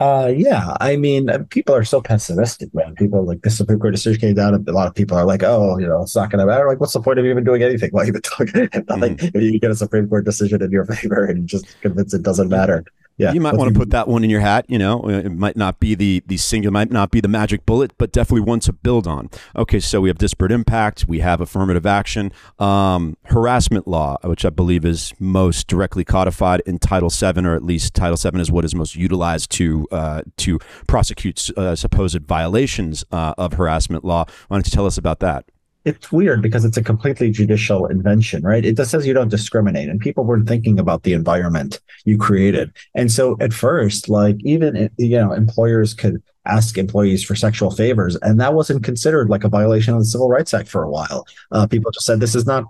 [SPEAKER 3] Uh, yeah. I mean, people are so pessimistic, man. People like the Supreme Court decision came down, and a lot of people are like, "Oh, you know, it's not going to matter." Like, what's the point of even doing anything? Why even talking? <laughs> Nothing. Mm-hmm. If you get a Supreme Court decision in your <laughs> favor and just convince it doesn't matter
[SPEAKER 1] yeah, you might want to put that one in your hat. You know, it might not be the the single, might not be the magic bullet, but definitely one to build on. Okay, so we have disparate impact, we have affirmative action, um, harassment law, which I believe is most directly codified in Title VII, or at least Title VII is what is most utilized to uh, to prosecute uh, supposed violations uh, of harassment law. Why don't you tell us about that?
[SPEAKER 3] It's weird because it's a completely judicial invention, right? It just says you don't discriminate, and people weren't thinking about the environment you created. And so at first, like even you know, employers could ask employees for sexual favors, and that wasn't considered like a violation of the Civil Rights Act for a while. Uh, people just said this is not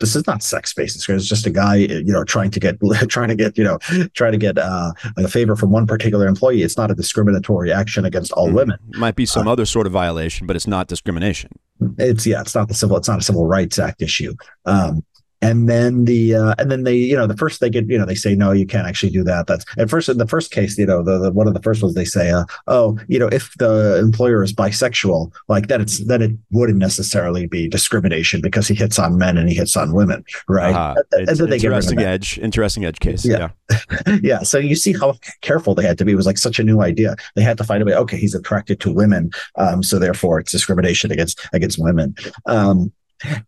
[SPEAKER 3] this is not sex based it's just a guy you know trying to get <laughs> trying to get you know trying to get uh, a favor from one particular employee. It's not a discriminatory action against all mm women.
[SPEAKER 1] Might be some uh, other sort of violation but it's not discrimination.
[SPEAKER 3] it's yeah, it's not the civil, it's not a civil rights act issue. Um, and then the uh, and then they you know the first they get you know they say no you can't actually do that. That's at first in the first case you know the, the one of the first ones they say uh, oh you know if the employer is bisexual like that it's then it wouldn't necessarily be discrimination because he hits on men and he hits on women right? Uh,
[SPEAKER 1] and, then they interesting edge interesting edge case yeah.
[SPEAKER 3] yeah. <laughs> yeah so you see how careful they had to be. It was like such a new idea. They had to find a way okay he's attracted to women um, so therefore it's discrimination against against women. Um,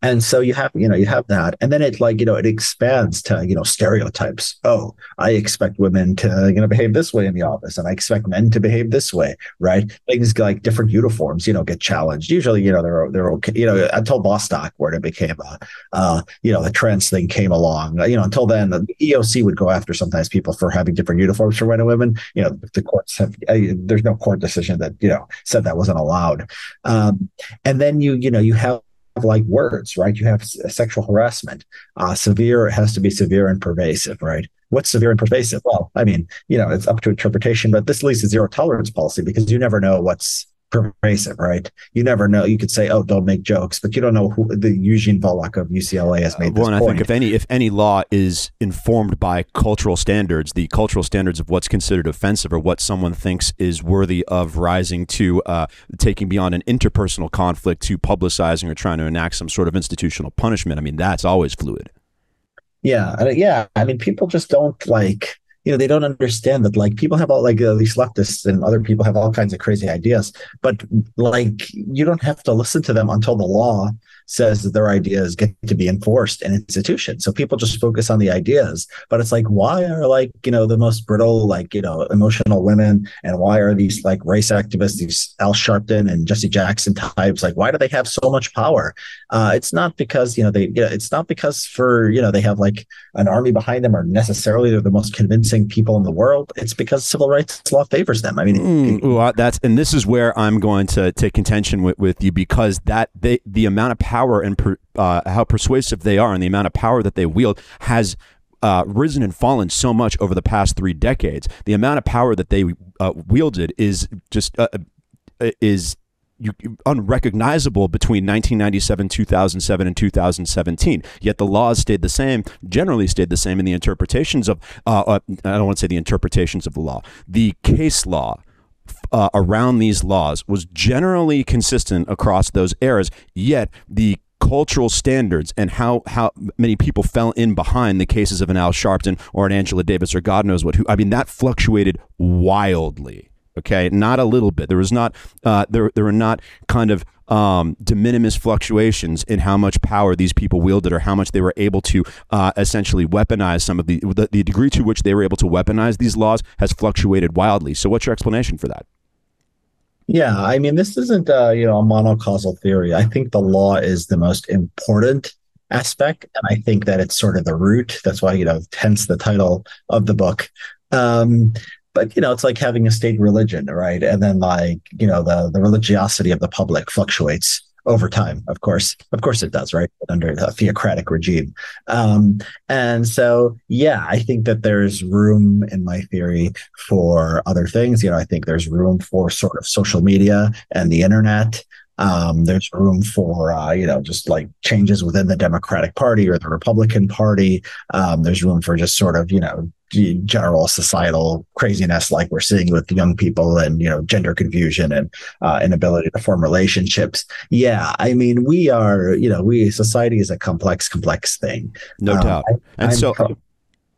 [SPEAKER 3] and so you have you know you have that and then it like you know it expands to you know stereotypes oh i expect women to you know behave this way in the office and i expect men to behave this way right things like different uniforms you know get challenged usually you know they're they're okay you know until bostock where it became a uh you know the trans thing came along you know until then the eoc would go after sometimes people for having different uniforms for men and women you know the courts have uh, there's no court decision that you know said that wasn't allowed um and then you you know you have like words, right? You have sexual harassment. Uh, severe it has to be severe and pervasive, right? What's severe and pervasive? Well, I mean, you know, it's up to interpretation, but this leads to zero tolerance policy because you never know what's pervasive, right? You never know. You could say, "Oh, don't make jokes," but you don't know who the Eugene Volokh of UCLA has made. Uh, well, and
[SPEAKER 1] I think if any if any law is informed by cultural standards, the cultural standards of what's considered offensive or what someone thinks is worthy of rising to uh, taking beyond an interpersonal conflict to publicizing or trying to enact some sort of institutional punishment. I mean, that's always fluid.
[SPEAKER 3] Yeah, yeah. I mean, people just don't like you know they don't understand that like people have all like uh, these leftists and other people have all kinds of crazy ideas but like you don't have to listen to them until the law says that their ideas get to be enforced in institutions. So people just focus on the ideas, but it's like, why are like, you know, the most brittle, like, you know, emotional women and why are these like race activists, these Al Sharpton and Jesse Jackson types, like, why do they have so much power? Uh, it's not because, you know, they, you know, it's not because for, you know, they have like an army behind them or necessarily they're the most convincing people in the world. It's because civil rights law favors them. I mean,
[SPEAKER 1] mm, well, that's, and this is where I'm going to take contention with, with you because that they, the amount of power power and per, uh, how persuasive they are and the amount of power that they wield has uh, risen and fallen so much over the past three decades. The amount of power that they uh, wielded is just uh, uh, is unrecognizable between 1997, 2007, and 2017. Yet the laws stayed the same, generally stayed the same in the interpretations of, uh, uh, I don't want to say the interpretations of the law, the case law uh, around these laws was generally consistent across those eras, yet the cultural standards and how, how many people fell in behind the cases of an Al Sharpton or an Angela Davis or God knows what. Who, I mean, that fluctuated wildly. Okay, not a little bit. There was not. Uh, there, there were not kind of um, de minimis fluctuations in how much power these people wielded or how much they were able to uh, essentially weaponize some of the, the, the degree to which they were able to weaponize these laws has fluctuated wildly. So, what's your explanation for that?
[SPEAKER 3] Yeah, I mean, this isn't uh, you know a monocausal theory. I think the law is the most important aspect, and I think that it's sort of the root. That's why you know, hence the title of the book. Um, but you know it's like having a state religion right and then like you know the the religiosity of the public fluctuates over time of course. Of course it does right? Under a theocratic regime. Um, and so yeah i think that there's room in my theory for other things. You know i think there's room for sort of social media and the internet. Um, there's room for uh, you know just like changes within the Democratic Party or the Republican Party. Um, there's room for just sort of you know general societal craziness like we're seeing with young people and you know gender confusion and uh, inability to form relationships. Yeah i mean we are you know we society is a complex complex thing.
[SPEAKER 1] No um, doubt. I, and I'm so pro-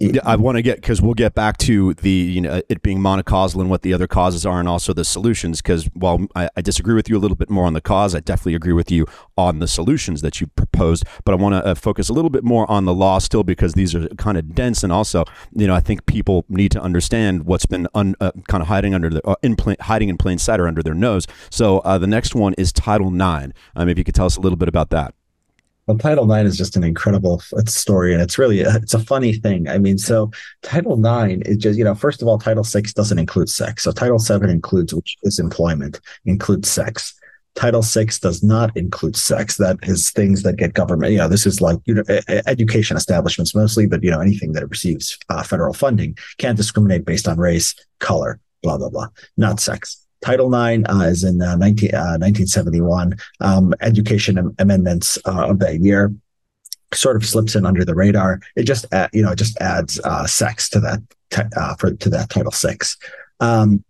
[SPEAKER 1] yeah, I want to get because we'll get back to the you know it being monocausal and what the other causes are, and also the solutions. Because while I, I, disagree with you a little bit more on the cause, I definitely agree with you on the solutions that you proposed. But I want to uh, focus a little bit more on the law still because these are kind of dense, and also you know I think people need to understand what's been un, uh, kind of hiding under the uh, in plain, hiding in plain sight or under their nose. So uh, the next one is Title IX. Um, if you could tell us a little bit about that.
[SPEAKER 3] Well, Title IX is just an incredible story, and it's really a, it's a funny thing. I mean, so Title IX is just you know, first of all, Title VI doesn't include sex. So Title VII includes, which is employment, includes sex. Title VI does not include sex. That is things that get government. You know, this is like you know, education establishments mostly, but you know, anything that receives uh, federal funding can't discriminate based on race, color, blah blah blah. Not sex. Title IX uh, is in uh, 19, 1971. Uh, um, education amendments uh, of that year sort of slips in under the radar. It just you know it just adds uh, sex to that for to that Title VI. Um,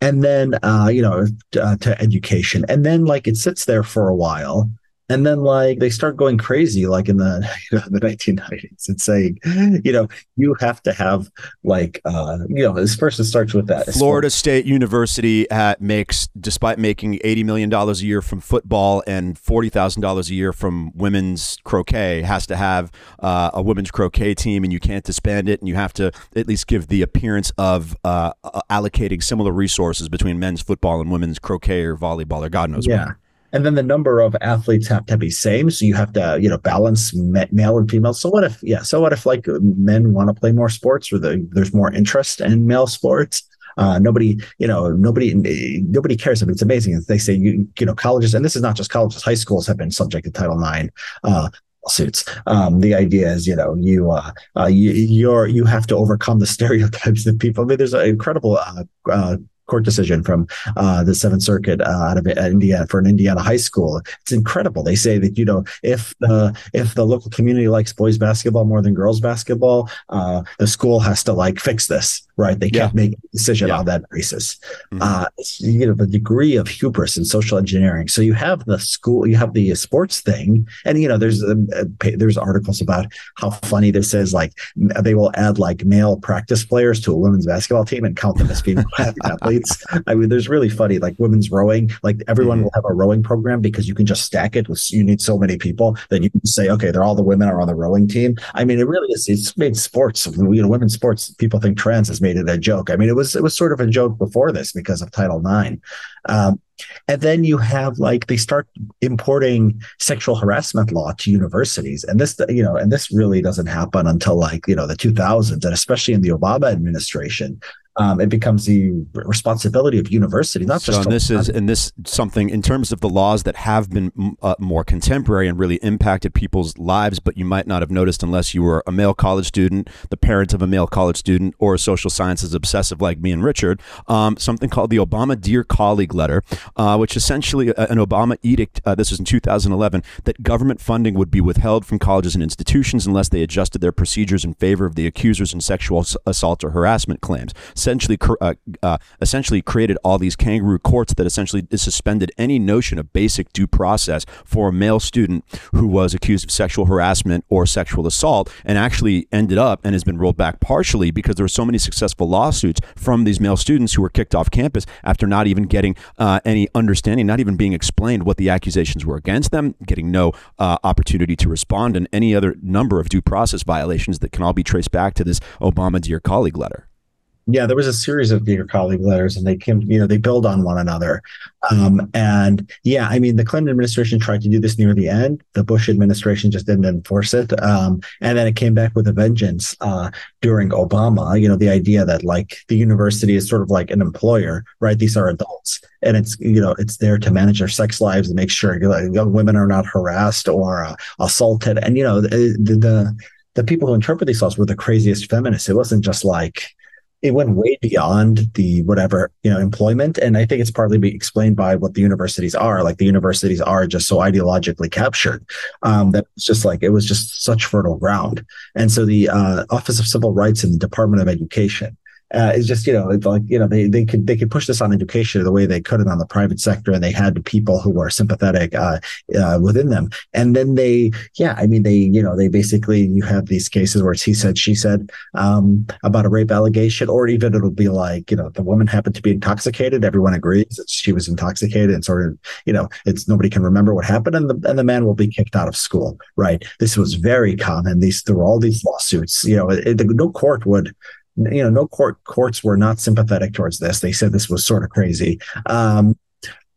[SPEAKER 3] and then you know to education, and then like it sits there for a while, and then like they start going crazy like in the <laughs> you know, the 1990s and saying you know you have to have like uh you know this it starts with that.
[SPEAKER 1] Florida state university at, makes despite making 80 million dollars a year from football and 40 thousand dollars a year from women's croquet has to have uh, a women's croquet team and you can't disband it and you have to at least give the appearance of uh, allocating similar resources between men's football and women's croquet or volleyball or god knows
[SPEAKER 3] yeah.
[SPEAKER 1] what
[SPEAKER 3] and then the number of athletes have to be same so you have to you know balance male and female so what if yeah so what if like men want to play more sports or the, there's more interest in male sports uh, nobody, you know, nobody, nobody cares. I mean, it's amazing. They say you, you know, colleges, and this is not just colleges, high schools have been subject to Title IX. Uh, lawsuits. Um, the idea is, you know, you uh, uh, you you're you have to overcome the <laughs> stereotypes that people. I mean, there's an incredible uh, uh, court decision from uh, the Seventh Circuit uh, out of Indiana for an Indiana high school. It's incredible. They say that you know if the if the local community likes boys basketball more than girls basketball, uh, the school has to like fix this. Right? They can't yeah. make a decision yeah. on that basis. Mm-hmm. Uh, you know the degree of hubris and social engineering. So you have the school, you have the sports thing, and you know there's um, uh, there's articles about how funny this is. Like they will add like male practice players to a women's basketball team and count them as female <laughs> athletes. I mean, there's really funny, like women's rowing, like everyone mm-hmm. will have a rowing program because you can just stack it with, you need so many people that you can say, okay, they're all the women are on the rowing team. I mean, it really is, it's made sports, you know, women's sports, people think trans has made it a joke. I mean, it was, it was sort of a joke before this because of Title IX. Um, and then you have like they start importing sexual harassment law to universities, and this you know, and this really doesn't happen until like you know the 2000s, and especially in the Obama administration, um, it becomes the responsibility of university, not so just.
[SPEAKER 1] And this is and this something in terms of the laws that have been uh, more contemporary and really impacted people's lives, but you might not have noticed unless you were a male college student, the parent of a male college student, or a social sciences obsessive like me and Richard. Um, something called the Obama Dear Colleague letter, uh, which essentially uh, an Obama edict. Uh, this was in 2011 that government funding would be withheld from colleges and institutions unless they adjusted their procedures in favor of the accusers in sexual assault or harassment claims essentially uh, uh, essentially created all these kangaroo courts that essentially suspended any notion of basic due process for a male student who was accused of sexual harassment or sexual assault, and actually ended up and has been rolled back partially because there were so many successful lawsuits from these male students who were kicked off campus after not even getting uh, any understanding, not even being explained what the accusations were against them, getting no uh, opportunity to respond, and any other number of due process violations that can all be traced back to this Obama Dear Colleague letter
[SPEAKER 3] yeah, there was a series of dear colleague letters, and they came, you know, they build on one another. Um, and yeah, I mean, the Clinton administration tried to do this near the end. The Bush administration just didn't enforce it, um, and then it came back with a vengeance uh, during Obama. You know, the idea that like the university is sort of like an employer, right? These are adults, and it's you know it's there to manage their sex lives and make sure young women are not harassed or uh, assaulted. And you know, the, the the people who interpret these laws were the craziest feminists. It wasn't just like it went way beyond the whatever you know employment. And i think it's partly be explained by what the universities are. Like the universities are just so ideologically captured um, that it's just like it was just such fertile ground. And so the uh, office of civil rights in the department of education uh, just you know it's like you know they they could they could push this on education the way they could it on the private sector and they had people who were sympathetic uh, uh, within them. And then they yeah I mean they you know they basically you have these cases where it's he said she said um, about a rape allegation or even it'll be like you know the woman happened to be intoxicated everyone agrees that she was intoxicated and sort of you know it's nobody can remember what happened and the and the man will be kicked out of school right? This was very common these through all these lawsuits you know it, no court would you know, no court courts were not sympathetic towards this. They said this was sort of crazy. Um,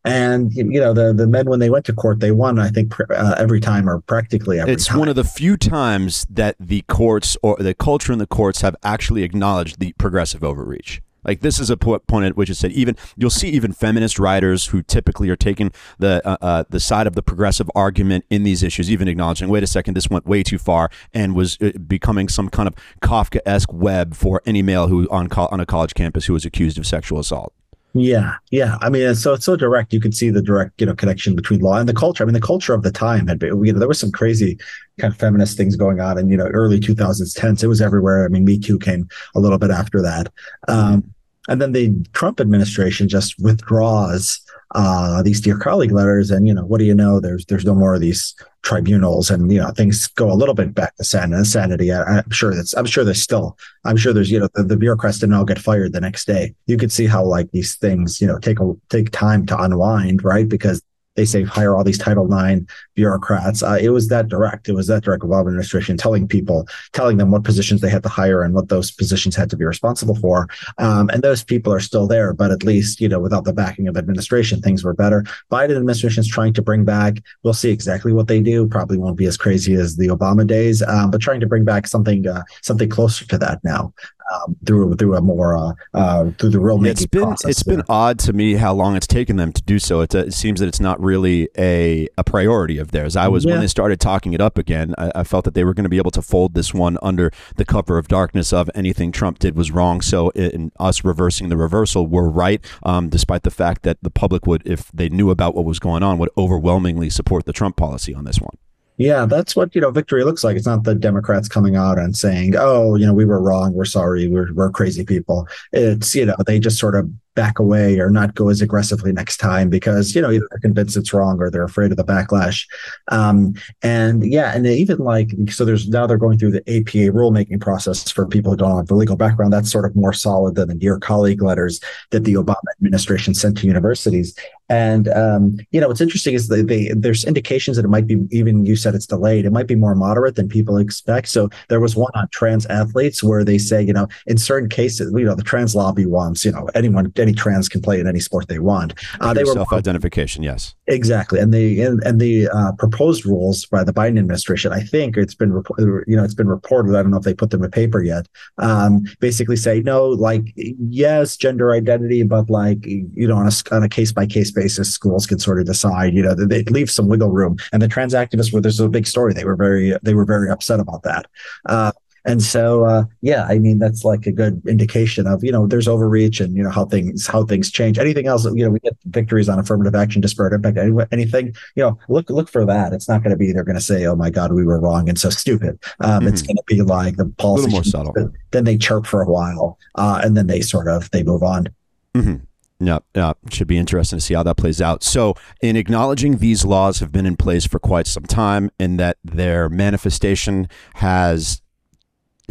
[SPEAKER 3] and you know the the men when they went to court they won I think uh, every time or practically every time
[SPEAKER 1] it's
[SPEAKER 3] time.
[SPEAKER 1] one of the few times that the courts or the culture in the courts have actually acknowledged the progressive overreach. Like this is a point at which it said even you'll see even feminist writers who typically are taking the uh, uh, the side of the progressive argument in these issues, even acknowledging, wait a second, this went way too far and was uh, becoming some kind of Kafka-esque web for any male who on co- on a college campus who was accused of sexual assault.
[SPEAKER 3] Yeah, yeah. I mean, so it's so direct. You could see the direct, you know, connection between law and the culture. I mean, the culture of the time had been, you know, there was some crazy kind of feminist things going on in, you know, early 2010s. It was everywhere. I mean, Me Too came a little bit after that. Um, and then the Trump administration just withdraws uh, these dear colleague letters, and you know, what do you know? There's there's no more of these tribunals, and you know, things go a little bit back to sanity. I, am sure that's I'm sure there's still I'm sure there's you know the, the bureaucrats didn't all get fired the next day. You could see how like these things you know take a take time to unwind, right? Because they say hire all these Title IX bureaucrats. Uh, it was that direct. It was that direct Obama administration telling people, telling them what positions they had to hire and what those positions had to be responsible for. Um, and those people are still there, but at least you know without the backing of administration, things were better. Biden administration is trying to bring back. We'll see exactly what they do. Probably won't be as crazy as the Obama days, um, but trying to bring back something uh, something closer to that now um, through through a more uh, uh, through the real making
[SPEAKER 1] it's been
[SPEAKER 3] process.
[SPEAKER 1] It's been odd to me how long it's taken them to do so. It, it seems that it's not really a, a priority of theirs. I was yeah. when they started talking it up again. I, I felt that they were going to be able to fold this one under the cover of darkness of anything Trump did was wrong. So in us reversing the reversal, we're right, um, despite the fact that the public would, if they knew about what was going on, would overwhelmingly support the Trump policy on this one.
[SPEAKER 3] Yeah, that's what you know. Victory looks like. It's not the Democrats coming out and saying, "Oh, you know, we were wrong. We're sorry. We're we're crazy people." It's you know they just sort of back away or not go as aggressively next time because you know either they're convinced it's wrong or they're afraid of the backlash. Um, and yeah and even like so there's now they're going through the apa rulemaking process for people who don't have the legal background. That's sort of more solid than the dear colleague letters that the obama administration sent to universities. And um, you know what's interesting is they, they there's indications that it might be even you said it's delayed it might be more moderate than people expect. So there was one on trans athletes where they say you know in certain cases you know the trans lobby wants you know anyone any trans can play in any sport they want.
[SPEAKER 1] Uh, they were self-identification, yes,
[SPEAKER 3] exactly. And the and, and the uh, proposed rules by the Biden administration, I think it's been you know it's been reported. I don't know if they put them in paper yet. Um, basically say no, like yes, gender identity, but like you know on a on a case by case basis, schools can sort of decide. You know, they, they leave some wiggle room. And the trans activists were there's a big story. They were very they were very upset about that. Uh, and so, uh, yeah, I mean, that's like a good indication of, you know, there's overreach and, you know, how things, how things change. Anything else, you know, we get victories on affirmative action, disparate impact, anything, you know, look, look for that. It's not going to be, they're going to say, oh my God, we were wrong and so stupid. Um, mm-hmm. It's going to be like the policy.
[SPEAKER 1] more subtle.
[SPEAKER 3] Then they chirp for a while uh, and then they sort of, they move on.
[SPEAKER 1] Mm-hmm. Yeah, yeah, should be interesting to see how that plays out. So, in acknowledging these laws have been in place for quite some time and that their manifestation has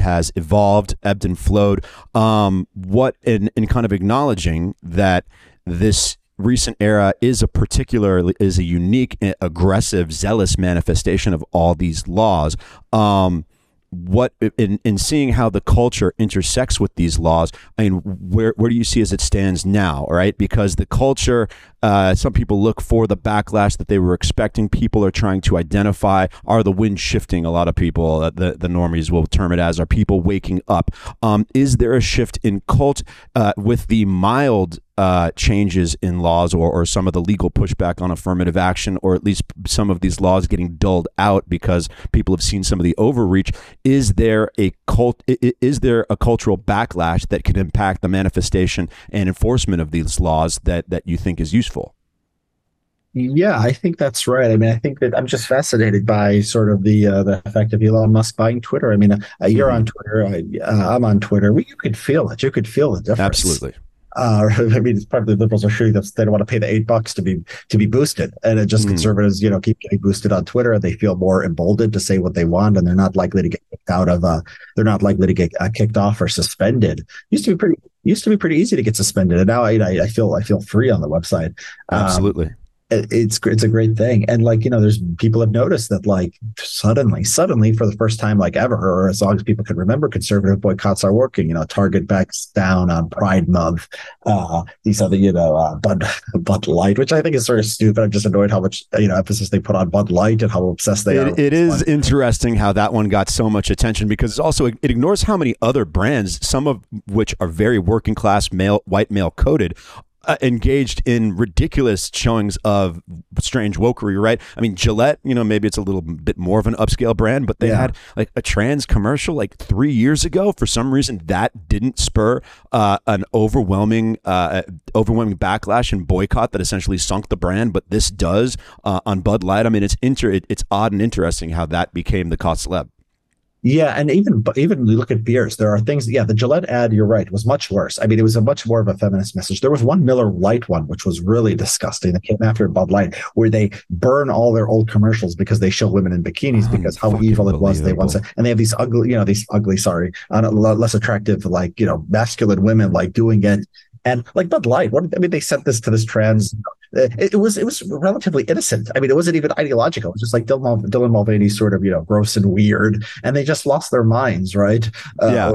[SPEAKER 1] has evolved, ebbed and flowed. Um, what in, in kind of acknowledging that this recent era is a particularly is a unique, aggressive, zealous manifestation of all these laws. Um, what in, in seeing how the culture intersects with these laws i mean where, where do you see as it stands now right because the culture Uh, some people look for the backlash that they were expecting. People are trying to identify are the winds shifting. A lot of people, uh, the the normies will term it as, are people waking up. Um, is there a shift in cult uh, with the mild uh, changes in laws or, or some of the legal pushback on affirmative action, or at least some of these laws getting dulled out because people have seen some of the overreach. Is there a cult? Is there a cultural backlash that can impact the manifestation and enforcement of these laws that that you think is useful?
[SPEAKER 3] Yeah, I think that's right. I mean, I think that I'm just fascinated by sort of the uh, the effect of Elon Musk buying Twitter. I mean, uh, you're mm-hmm. on Twitter, I, uh, I'm on Twitter. you could feel it. You could feel the difference.
[SPEAKER 1] Absolutely.
[SPEAKER 3] Uh, <laughs> I mean, it's probably liberals are sure that they don't want to pay the eight bucks to be to be boosted, and it just mm. conservatives, you know, keep getting boosted on Twitter. And they feel more emboldened to say what they want, and they're not likely to get kicked out of. Uh, they're not likely to get uh, kicked off or suspended. Used to be pretty used to be pretty easy to get suspended, and now I, I, feel I feel free on the website.
[SPEAKER 1] Um, Absolutely
[SPEAKER 3] it's it's a great thing. And like you know there's people have noticed that like suddenly suddenly for the first time like ever or as long as people can remember conservative boycotts are working. You know target backs down on pride month. Uh these other you know uh bud <laughs> bud light which i think is sort of stupid. I'm just annoyed how much you know emphasis they put on bud light and how obsessed they
[SPEAKER 1] it,
[SPEAKER 3] are
[SPEAKER 1] it is interesting how that one got so much attention because also it ignores how many other brands some of which are very working class male white male coded uh, engaged in ridiculous showings of strange wokery, right? I mean, Gillette, you know, maybe it's a little bit more of an upscale brand, but they yeah. had like a trans commercial like three years ago. For some reason, that didn't spur uh, an overwhelming, uh, overwhelming backlash and boycott that essentially sunk the brand. But this does uh, on Bud Light. I mean, it's inter, it, it's odd and interesting how that became the cause celeb.
[SPEAKER 3] Yeah, and even even you look at beers. There are things. Yeah, the Gillette ad. You're right. Was much worse. I mean, it was a much more of a feminist message. There was one Miller Lite one, which was really disgusting. That came after Bud Light, where they burn all their old commercials because they show women in bikinis because how evil it was. They want to, and they have these ugly, you know, these ugly, sorry, uh, less attractive, like you know, masculine women like doing it and like Bud Light, what I mean, they sent this to this trans. It, it, was it was relatively innocent. I mean, it wasn't even ideological. It was just like Dylan, Dylan Mulvaney, sort of you know, gross and weird, and they just lost their minds, right?
[SPEAKER 1] Uh, yeah.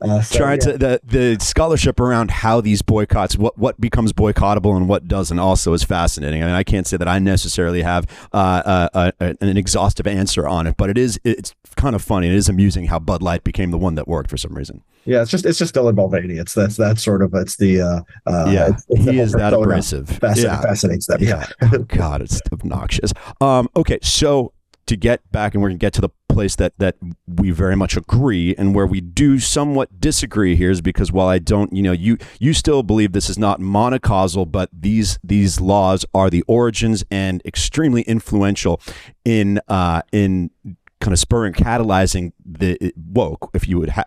[SPEAKER 1] Uh, <laughs> so, Trying yeah. to the the scholarship around how these boycotts, what what becomes boycottable and what doesn't, also is fascinating. I mean, I can't say that I necessarily have uh, uh, an exhaustive answer on it, but it is it's kind of funny. It is amusing how Bud Light became the one that worked for some reason.
[SPEAKER 3] Yeah, it's just it's just Dylan Mulvaney. It's that's that sort of it's the uh,
[SPEAKER 1] uh yeah it's, it's he is that abrasive.
[SPEAKER 3] Fascinates, yeah. fascinates them.
[SPEAKER 1] Yeah, <laughs> oh, God, it's obnoxious. Um, okay, so to get back, and we're gonna get to the place that that we very much agree, and where we do somewhat disagree here is because while I don't, you know, you you still believe this is not monocausal, but these these laws are the origins and extremely influential in uh, in kind of spurring, catalyzing the woke, if you would, ha-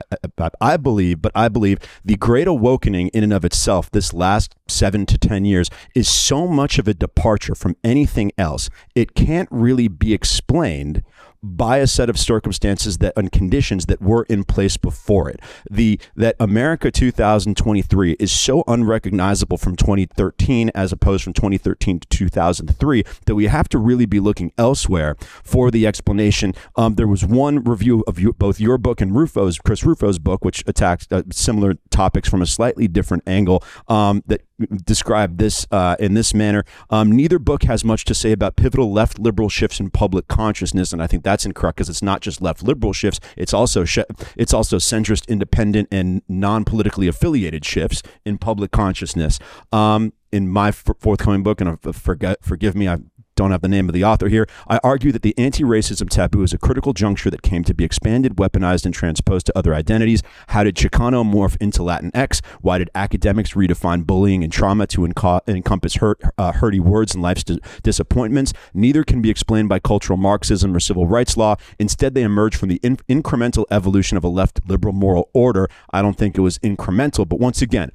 [SPEAKER 1] I believe, but I believe the great awakening in and of itself, this last seven to 10 years, is so much of a departure from anything else. It can't really be explained by a set of circumstances that and conditions that were in place before it. The that America 2023 is so unrecognizable from 2013 as opposed from 2013 to 2003 that we have to really be looking elsewhere for the explanation. Um, there was one review of you, both your book and Rufo's Chris Rufo's book, which attacked uh, similar topics from a slightly different angle um, that describe this uh, in this manner. Um, neither book has much to say about pivotal left liberal shifts in public consciousness, and I think that's incorrect because it's not just left liberal shifts; it's also sh- it's also centrist, independent, and non politically affiliated shifts in public consciousness. Um, in my f- forthcoming book, and forget, forgive me, I don't have the name of the author here. I argue that the anti racism taboo is a critical juncture that came to be expanded, weaponized, and transposed to other identities. How did Chicano morph into Latinx? Why did academics redefine bullying and trauma to enco- encompass hurt, uh, hurty words and life's di- disappointments? Neither can be explained by cultural Marxism or civil rights law. Instead, they emerge from the in- incremental evolution of a left liberal moral order. I don't think it was incremental, but once again,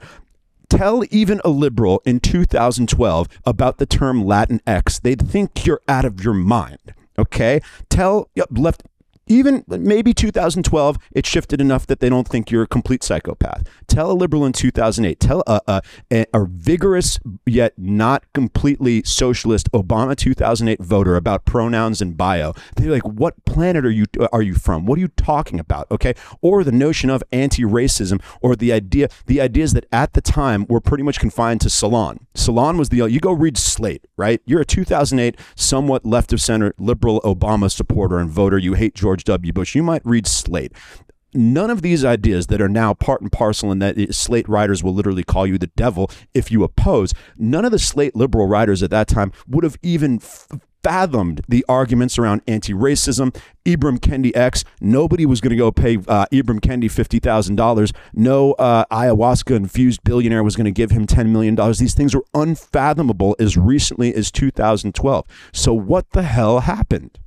[SPEAKER 1] tell even a liberal in 2012 about the term Latinx, they'd think you're out of your mind. Okay? Tell left even maybe 2012, it shifted enough that they don't think you're a complete psychopath. Tell a liberal in 2008, tell a, a, a vigorous yet not completely socialist Obama 2008 voter about pronouns and bio. They're like, what planet are you are you from? What are you talking about? Okay, or the notion of anti-racism, or the idea the ideas that at the time were pretty much confined to Salon. Salon was the you go read Slate, right? You're a 2008 somewhat left of center liberal Obama supporter and voter. You hate George George W. Bush, you might read Slate. None of these ideas that are now part and parcel, and that Slate writers will literally call you the devil if you oppose, none of the Slate liberal writers at that time would have even f- fathomed the arguments around anti-racism, Ibram Kendi X. Nobody was going to go pay uh, Ibram Kendi fifty thousand dollars. No uh, ayahuasca infused billionaire was going to give him ten million dollars. These things were unfathomable as recently as 2012. So what the hell happened?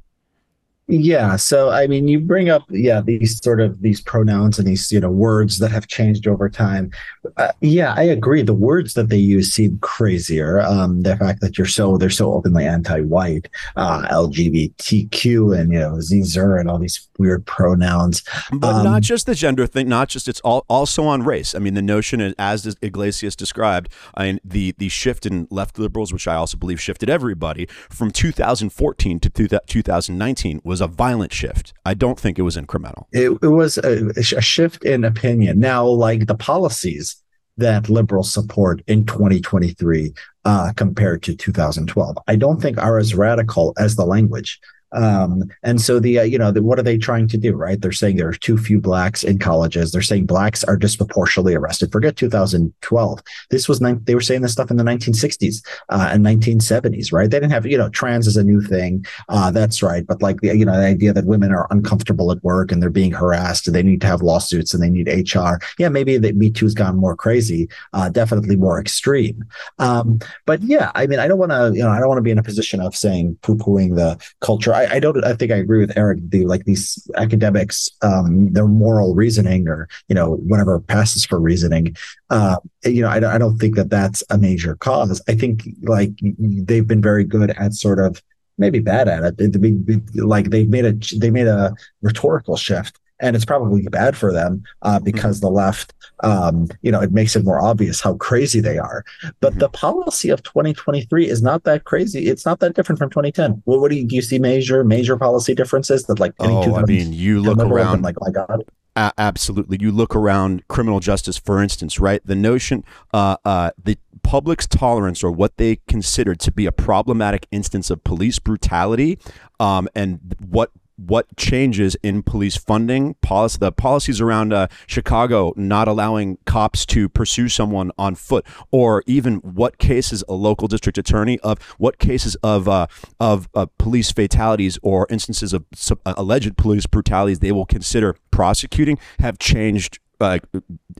[SPEAKER 3] Yeah. So, I mean, you bring up, yeah, these sort of these pronouns and these, you know, words that have changed over time. Uh, yeah, I agree. The words that they use seem crazier. Um, the fact that you're so, they're so openly anti-white, uh, LGBTQ and, you know, Zer and all these weird pronouns.
[SPEAKER 1] But um, not just the gender thing, not just, it's all also on race. I mean, the notion, as Yglesias described, I mean, the, the shift in left liberals, which I also believe shifted everybody from 2014 to 2019 was was a violent shift. I don't think it was incremental.
[SPEAKER 3] It, it was a, a shift in opinion. Now, like the policies that liberals support in 2023 uh, compared to 2012, I don't think are as radical as the language. Um, and so the uh, you know the, what are they trying to do? Right? They're saying there are too few blacks in colleges. They're saying blacks are disproportionately arrested. Forget 2012. This was they were saying this stuff in the 1960s uh, and 1970s. Right? They didn't have you know trans is a new thing. Uh, that's right. But like the you know the idea that women are uncomfortable at work and they're being harassed and they need to have lawsuits and they need HR. Yeah, maybe the Me Too's gone more crazy. Uh, definitely more extreme. Um, but yeah, I mean, I don't want to you know I don't want to be in a position of saying poo pooing the culture. I, I, don't. I think I agree with Eric. The like these academics, um, their moral reasoning, or you know, whatever passes for reasoning. Uh, you know, I, I don't think that that's a major cause. I think like they've been very good at sort of maybe bad at it. They, they, like they made a they made a rhetorical shift and it's probably bad for them uh, mm-hmm. because mm-hmm. the left, um, you know, it makes it more obvious how crazy they are. But mm-hmm. the policy of 2023 is not that crazy. It's not that different from 2010. Well, what do you do? You see major major policy differences that like?
[SPEAKER 1] Oh, I mean, you look around like, my God. A- absolutely, you look around criminal justice, for instance, right? The notion, uh, uh, the public's tolerance or what they considered to be a problematic instance of police brutality um, and what what changes in police funding policy the policies around uh, chicago not allowing cops to pursue someone on foot or even what cases a local district attorney of what cases of uh, of uh, police fatalities or instances of uh, alleged police brutalities they will consider prosecuting have changed uh,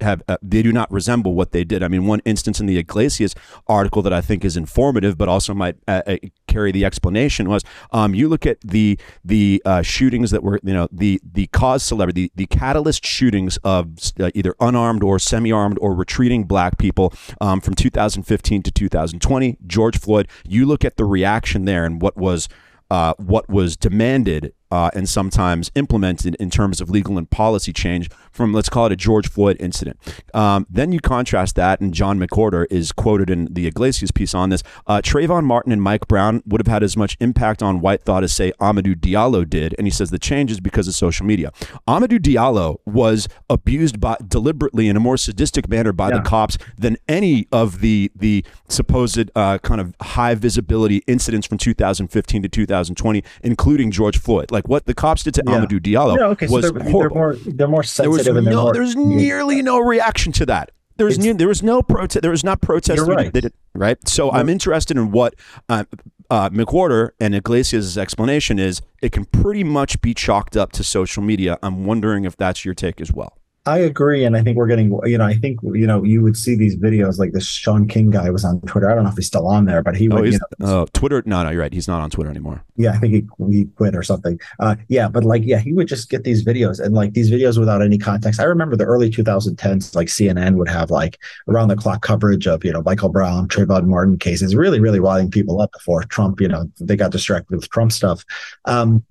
[SPEAKER 1] have uh, they do not resemble what they did. I mean, one instance in the Yglesias article that I think is informative, but also might uh, uh carry the explanation was um, you look at the the uh, shootings that were you know the the cause celebrity the, the catalyst shootings of uh, either unarmed or semi-armed or retreating black people um, from 2015 to 2020. George Floyd. You look at the reaction there and what was uh, what was demanded uh, and sometimes implemented in terms of legal and policy change from, let's call it a George Floyd incident. Um, then you contrast that, and John McWhorter is quoted in the Yglesias piece on this. Uh, Trayvon Martin and Mike Brown would have had as much impact on white thought as, say, Amadou Diallo did. And he says the change is because of social media. Amadou Diallo was abused by, deliberately in a more sadistic manner by yeah. the cops than any of the, the supposed uh, kind of high visibility incidents from 2015 to 2020, including George Floyd. Like what the cops did to yeah. Amadou Diallo yeah, okay, was so
[SPEAKER 3] they're, horrible. They're more, they're more sensitive.
[SPEAKER 1] Was,
[SPEAKER 3] no,
[SPEAKER 1] there's nearly no reaction to that. There was, there was no protest. There was not protest.
[SPEAKER 3] Right.
[SPEAKER 1] Did, right. So I'm interested in what uh, uh, McWhorter and Yglesias' explanation is. It can pretty much be chalked up to social media. I'm wondering if that's your take as well.
[SPEAKER 3] I agree, and I think we're getting. You know, I think you know you would see these videos like this Shaun King guy was on Twitter. I don't know if he's still on there, but he
[SPEAKER 1] oh,
[SPEAKER 3] would.
[SPEAKER 1] You know, uh, Twitter? No, no, you're right. He's not on Twitter anymore.
[SPEAKER 3] Yeah, I think he he quit or something. Uh, yeah, but like, yeah, he would just get these videos and like these videos without any context. I remember the early 2010s, like CNN would have like around the clock coverage of you know Michael Brown, Trayvon Martin cases, really, really winding people up before Trump. You know, they got distracted with Trump stuff, um,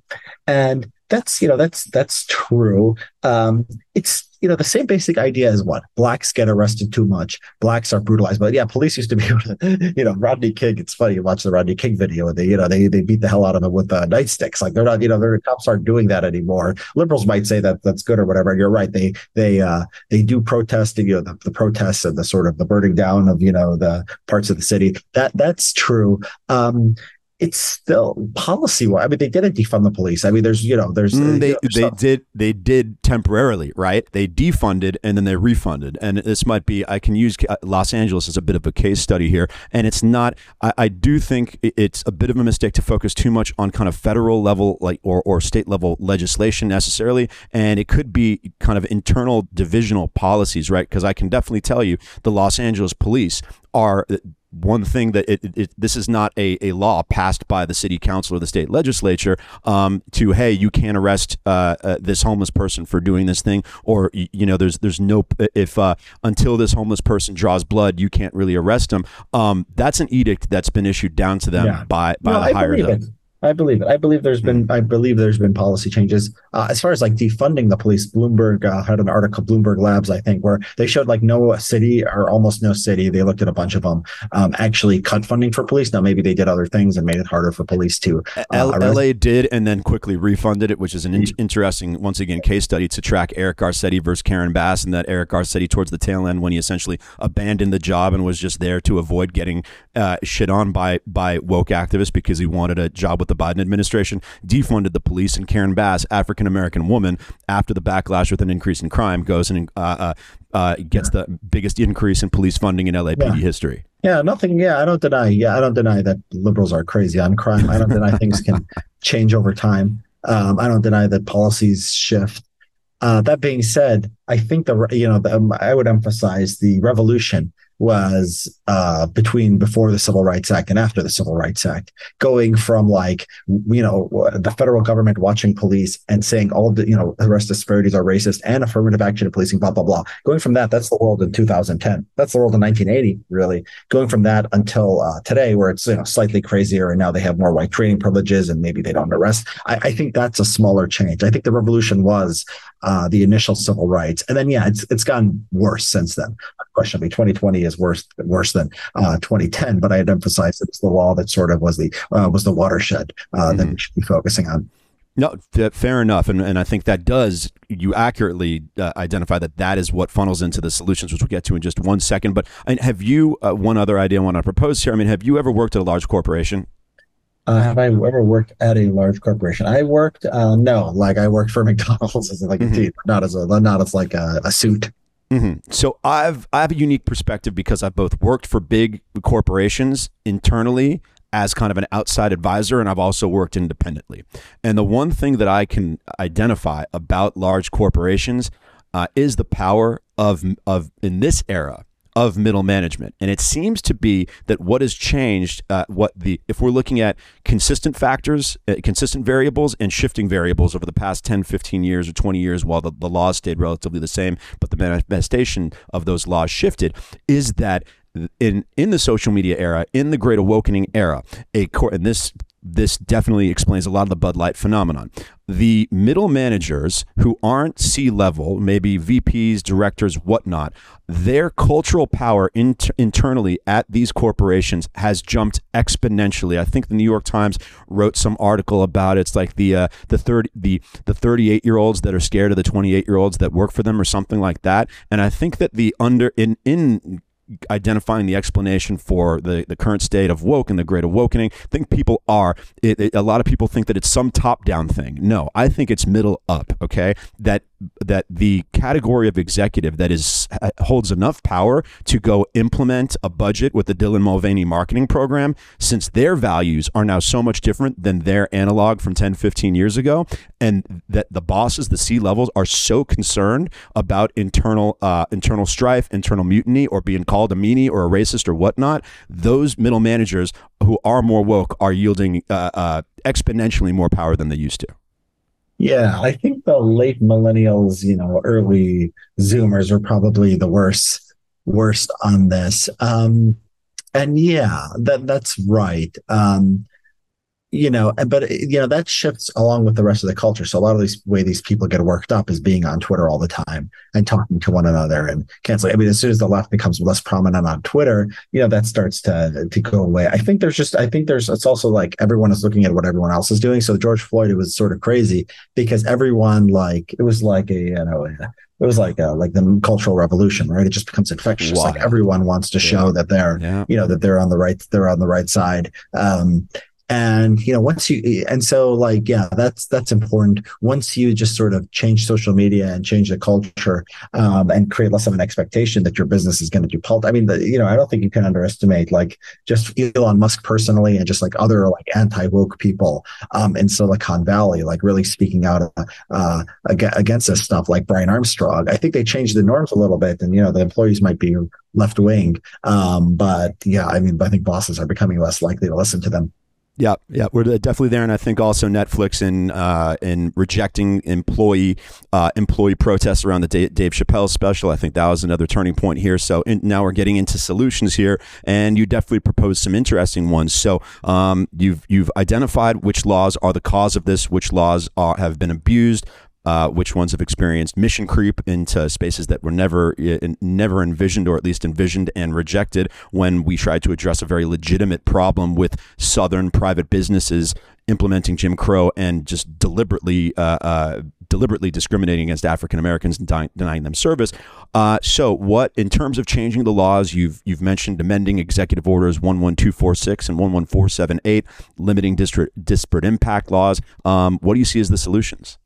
[SPEAKER 3] and that's you know that's that's true. Um, it's you know the same basic idea as what blacks get arrested too much, blacks are brutalized. But yeah, police used to be <laughs> to, you know, Rodney King. It's funny you watch the Rodney King video. And they you know they they beat the hell out of him with uh, nightsticks. Like they're not you know their cops aren't doing that anymore. Liberals might say that that's good or whatever. You're right. They they uh, they do protest. You know the, the protests and the sort of the burning down of you know the parts of the city. That that's true. Um, it's still policy wise. I mean, they didn't defund the police. I mean, there's you know, there's
[SPEAKER 1] mm, they
[SPEAKER 3] you know,
[SPEAKER 1] they stuff. did they did temporarily, right? They defunded and then they refunded, and this might be I can use uh, Los Angeles as a bit of a case study here, and it's not. I, I do think it's a bit of a mistake to focus too much on kind of federal level like or or state level legislation necessarily, and it could be kind of internal divisional policies, right? Because I can definitely tell you the Los Angeles police are one thing that it, it, this is not a, a law passed by the city council or the state legislature um, to hey you can't arrest uh, uh, this homeless person for doing this thing or you know there's there's no if uh, until this homeless person draws blood you can't really arrest them. Um, that's an edict that's been issued down to them yeah. by by no, the higher
[SPEAKER 3] I believe it. I believe there's been I believe there's been policy changes uh, as far as like defunding the police. Bloomberg uh, had an article, Bloomberg Labs, I think, where they showed like no city or almost no city. They looked at a bunch of them um, actually cut funding for police. Now maybe they did other things and made it harder for police to.
[SPEAKER 1] Uh, L- LA did and then quickly refunded it, which is an in- interesting once again case study to track Eric Garcetti versus Karen Bass, and that Eric Garcetti towards the tail end when he essentially abandoned the job and was just there to avoid getting uh, shit on by by woke activists because he wanted a job with the Biden administration defunded the police, and Karen Bass, African American woman, after the backlash with an increase in crime, goes and uh, uh, uh, gets yeah. the biggest increase in police funding in LAPD yeah. history.
[SPEAKER 3] Yeah, nothing. Yeah, I don't deny. Yeah, I don't deny that liberals are crazy on crime. I don't deny things can <laughs> change over time. Um, I don't deny that policies shift. Uh, that being said, I think the you know the, um, I would emphasize the revolution was uh, between before the Civil Rights Act and after the Civil Rights Act, going from like you know the federal government watching police and saying all the you know arrest disparities are racist and affirmative action in policing, blah blah blah. Going from that, that's the world in 2010. That's the world in 1980, really. Going from that until uh, today, where it's you know slightly crazier, and now they have more white training privileges, and maybe they don't arrest. I, I think that's a smaller change. I think the revolution was uh, the initial civil rights, and then yeah, it's it's gotten worse since then. Unquestionably, 2020 is worse worse than uh, 2010. But I had emphasized it was the law that sort of was the uh, was the watershed uh, mm-hmm. that we should be focusing on.
[SPEAKER 1] No, fair enough, and and I think that does you accurately uh, identify that that is what funnels into the solutions, which we'll get to in just one second. But I mean, have you uh, one other idea I want to propose here? I mean, have you ever worked at a large corporation?
[SPEAKER 3] Uh, have I ever worked at a large corporation? I worked, uh, no, like I worked for <laughs> McDonald's as like mm-hmm. a team, not as a not as like a, a suit.
[SPEAKER 1] Mm-hmm. So I've I have a unique perspective because I've both worked for big corporations internally as kind of an outside advisor, and I've also worked independently. And the one thing that I can identify about large corporations uh, is the power of of in this era of middle management. And it seems to be that what has changed, uh, what the if we're looking at consistent factors, uh, consistent variables, and shifting variables over the past 10, 15 years or 20 years, while the, the laws stayed relatively the same, but the manifestation of those laws shifted, is that in in the social media era, in the Great Awakening era, a core and this this definitely explains a lot of the Bud Light phenomenon. The middle managers who aren't C level, maybe VPs, directors, whatnot, their cultural power inter- internally at these corporations has jumped exponentially. I think the New York Times wrote some article about it. It's like the uh, the thirty the the thirty eight year olds that are scared of the twenty eight year olds that work for them or something like that. And I think that the under in in identifying the explanation for the, the current state of woke and the great awakening. I think people are, it, it, a lot of people think that it's some top down thing. No, I think it's middle up, okay? That that the category of executive that is holds enough power to go implement a budget with the Dylan Mulvaney marketing program since their values are now so much different than their analog from 10 15 years ago and that the bosses the C levels are so concerned about internal uh, internal strife internal mutiny or being called a meanie or a racist or whatnot those middle managers who are more woke are yielding uh, uh, exponentially more power than they used to
[SPEAKER 3] yeah, I think the late millennials, you know, early Zoomers are probably the worst worst on this. Um, and yeah, that that's right. Um, you know, but you know that shifts along with the rest of the culture. So a lot of these way these people get worked up is being on Twitter all the time and talking to one another and canceling. I mean, as soon as the left becomes less prominent on Twitter, you know, that starts to to go away. I think there's just I think there's it's also like everyone is looking at what everyone else is doing. So George Floyd it was sort of crazy because everyone like it was like a you know it was like a, like the cultural revolution, right? It just becomes infectious. Wow. Like everyone wants to show yeah. that they're, yeah. you know, that they're on the right, they're on the right side. Um, and you know once you and so like yeah that's that's important. Once you just sort of change social media and change the culture um, and create less of an expectation that your business is going to do pult i mean the, you know i don't think you can underestimate like just elon musk personally and just like other like anti-woke people um, in silicon valley like really speaking out uh, against this stuff like brian armstrong. I think they changed the norms a little bit and you know the employees might be left wing um, but yeah i mean i think bosses are becoming less likely to listen to them
[SPEAKER 1] yeah, yeah, we're definitely there, and I think also Netflix in uh, in rejecting employee uh, employee protests around the Dave, Chappelle special. I think that was another turning point here. So in, now we're getting into solutions here, and you definitely proposed some interesting ones. So um, you've you've identified which laws are the cause of this, which laws are, have been abused, uh, which ones have experienced mission creep into spaces that were never never envisioned or at least envisioned and rejected when we tried to address a very legitimate problem with southern private businesses implementing Jim Crow and just deliberately uh, uh, deliberately discriminating against African Americans and di- denying them service. Uh, so, what in terms of changing the laws? You've you've mentioned amending Executive Orders one one two four six and one one four seven eight, limiting district disparate impact laws. Um, what do you see as the solutions?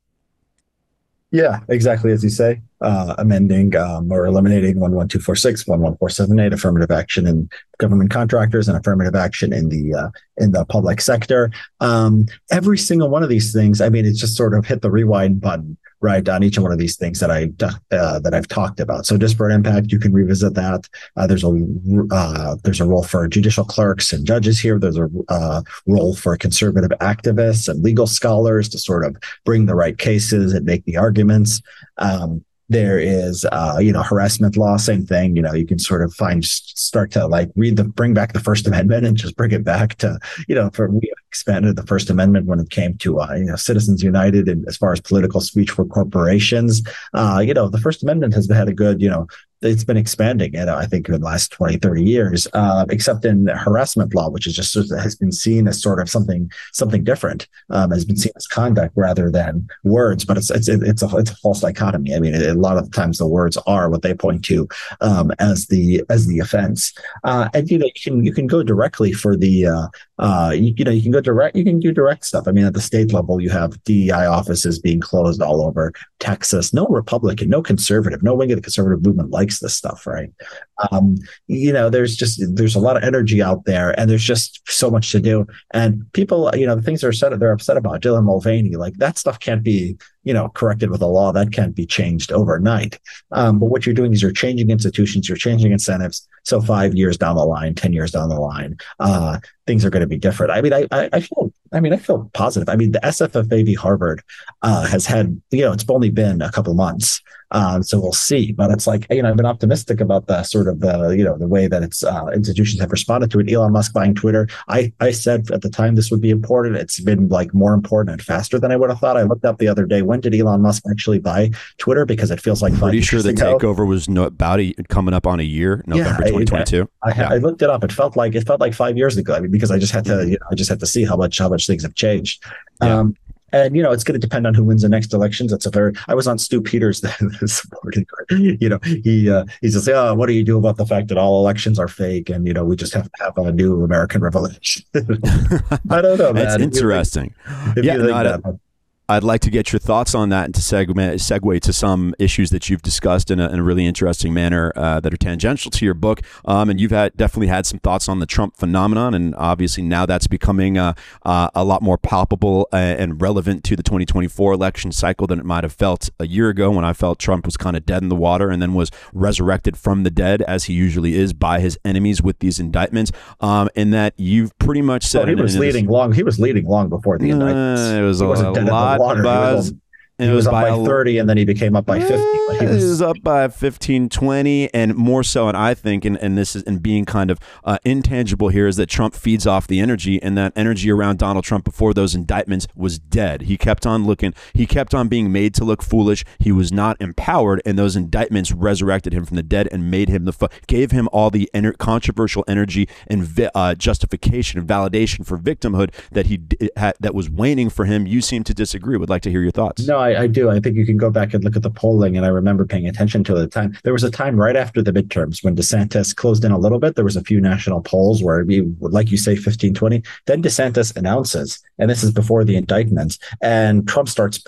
[SPEAKER 3] Yeah, exactly as you say, uh, amending um, or eliminating 11246, 11478, affirmative action in government contractors and affirmative action in the uh, in the public sector. Um, every single one of these things, I mean, it's just sort of hit the rewind button right on each one of these things that I uh, that I've talked about. So disparate impact, you can revisit that. Uh, there's a uh, there's a role for judicial clerks and judges here. There's a uh, role for conservative activists and legal scholars to sort of bring the right cases and make the arguments. Um, there is, uh, you know, harassment law, same thing. You know, you can sort of find, start to like read the, bring back the First Amendment and just bring it back to, you know, for we expanded the First Amendment when it came to, uh, you know, Citizens United and as far as political speech for corporations. Uh, you know, the First Amendment has had a good, you know, it's been expanding, and I think in the last 20, 30 years, uh, except in harassment law, which is just has been seen as sort of something something different, um, has been seen as conduct rather than words. But it's it's it's a it's a false dichotomy. I mean, a lot of times the words are what they point to um, as the as the offense, uh, and you know you can you can go directly for the uh, uh, you, you, know, you can go direct, you can do direct stuff. I mean, at the state level, you have DEI offices being closed all over Texas. No Republican, no conservative, no wing of the conservative movement likes this stuff, right? Um, you know, there's just there's a lot of energy out there, and there's just so much to do. And people, you know, the things they're upset they're upset about Dylan Mulvaney, like that stuff can't be you know corrected with a law that can't be changed overnight. Um, but what you're doing is you're changing institutions, you're changing incentives. So five years down the line, ten years down the line, uh, things are going to be different. I mean, I, I, I feel I mean, I feel positive. I mean, the SFFA Harvard uh, has had, you know, it's only been a couple months, um, so we'll see. But it's like, you know, I've been optimistic about the sort of the, you know, the way that its uh, institutions have responded to it. Elon Musk buying Twitter. I, I said at the time this would be important. It's been like more important and faster than I would have thought. I looked up the other day. When did Elon Musk actually buy Twitter? Because it feels like
[SPEAKER 1] pretty sure the ago. takeover was no, about a, coming up on a year, November yeah, 2022.
[SPEAKER 3] I, I, yeah. I, looked it up. It felt like it felt like five years ago. I mean, because I just had to, you know, I just had to see how much how much things have changed. Yeah. Um, and you know it's going to depend on who wins the next elections. That's a very. I was on Stew Peters <laughs> supporting. You know, he uh, he says, "Oh, what do you do about the fact that all elections are fake, and you know we just have to have a new American revolution?" <laughs> I don't know. <laughs>
[SPEAKER 1] That's interesting. yeah, no, I'd like to get your thoughts on that and to segue, segue to some issues that you've discussed in a, in a really interesting manner uh, that are tangential to your book. Um, and you've had definitely had some thoughts on the Trump phenomenon, and obviously now that's becoming uh, uh, a lot more palpable uh, and relevant to the 2024 election cycle than it might have felt a year ago when I felt Trump was kind of dead in the water and then was resurrected from the dead as he usually is by his enemies with these indictments. Um, and that you've pretty much said
[SPEAKER 3] well, he was leading long. He was leading long before the indictments.
[SPEAKER 1] it was a, a lot
[SPEAKER 3] water. Buzz. He was, was up by, by 30 and then he became up by 50
[SPEAKER 1] he was, he was up by 15 20 and more so and i think and, and this is and being kind of uh, intangible here is that trump feeds off the energy and that energy around donald trump before those indictments was dead. He kept on looking he kept on being made to look foolish. He was not empowered and those indictments resurrected him from the dead and made him the fu- gave him all the ener- controversial energy and vi- uh, justification and validation for victimhood that he d- had, that was waning for him. You seem to disagree. Would like to hear your thoughts.
[SPEAKER 3] No I, I, do. I think you can go back and look at the polling, and I remember paying attention to it at the time. There was a time right after the midterms when DeSantis closed in a little bit. There was a few national polls where, we, like you say, 15, 20. Then DeSantis announces, and this is before the indictments, and Trump starts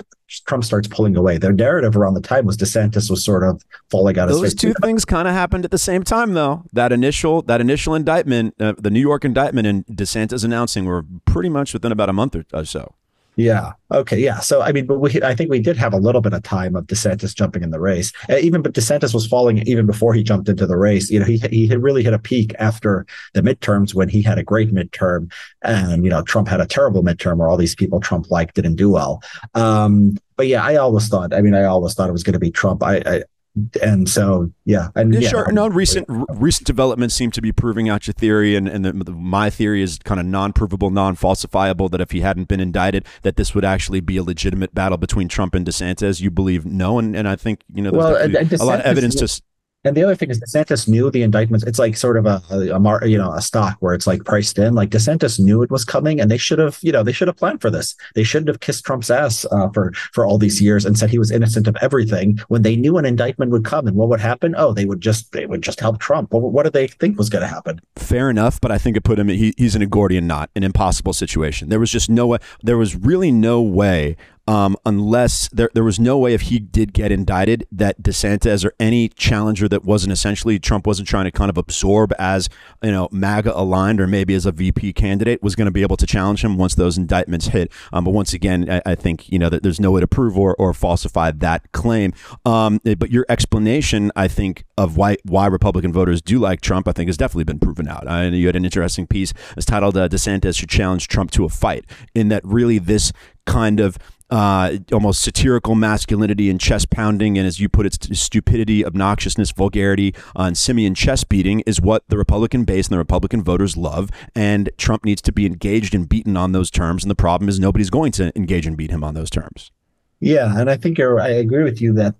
[SPEAKER 3] Trump starts pulling away. Their narrative around the time was DeSantis was sort of falling out
[SPEAKER 1] of
[SPEAKER 3] Those
[SPEAKER 1] two things kind of happened at the same time, though. That initial that initial indictment, uh, the New York indictment, and DeSantis announcing were pretty much within about a month or so.
[SPEAKER 3] Yeah. Okay. Yeah. So I mean, but we I think we did have a little bit of time of DeSantis jumping in the race. Uh, even but DeSantis was falling even before he jumped into the race. You know, he he had really hit a peak after the midterms when he had a great midterm, and you know Trump had a terrible midterm where all these people Trump liked didn't do well. Um, but yeah, I always thought. I mean, I always thought it was going to be Trump. I, I and so yeah and
[SPEAKER 1] yeah,
[SPEAKER 3] yeah,
[SPEAKER 1] sure. No recent recent developments seem to be proving out your theory and and the, the, my theory is kind of non-provable non-falsifiable that if he hadn't been indicted that this would actually be a legitimate battle between Trump and DeSantis. You believe no and, and I think you know there's well, a lot of evidence to
[SPEAKER 3] and the other thing is DeSantis knew the indictments. It's like sort of a, a, a, you know a stock where it's like priced in. Like DeSantis knew it was coming, and they should have you know they should have planned for this. They shouldn't have kissed Trump's ass uh, for for all these years and said he was innocent of everything when they knew an indictment would come. And what would happen? Oh, they would just they would just help Trump. What, what did they think was going to happen?
[SPEAKER 1] Fair enough, but I think it put him. He, he's in a Gordian knot, an impossible situation. There was just no way. There was really no way um, unless there, there was no way if he did get indicted that DeSantis or any challenger that wasn't essentially Trump wasn't trying to kind of absorb as you know MAGA aligned or maybe as a VP candidate was going to be able to challenge him once those indictments hit. Um, but once again, I, I, think you know that there's no way to prove or, or falsify that claim. Um, eh, but your explanation, I think, of why why Republican voters do like Trump, I think, has definitely been proven out. I, you had an interesting piece. It's titled uh, "DeSantis should challenge Trump to a fight." In that, really, this kind of uh, almost satirical masculinity and chest pounding, and as you put it, stupidity, obnoxiousness, vulgarity, uh, and simian chest beating is what the Republican base and the Republican voters love. And Trump needs to be engaged and beaten on those terms. And the problem is nobody's going to engage and beat him on those terms.
[SPEAKER 3] Yeah, and I think. I agree with you that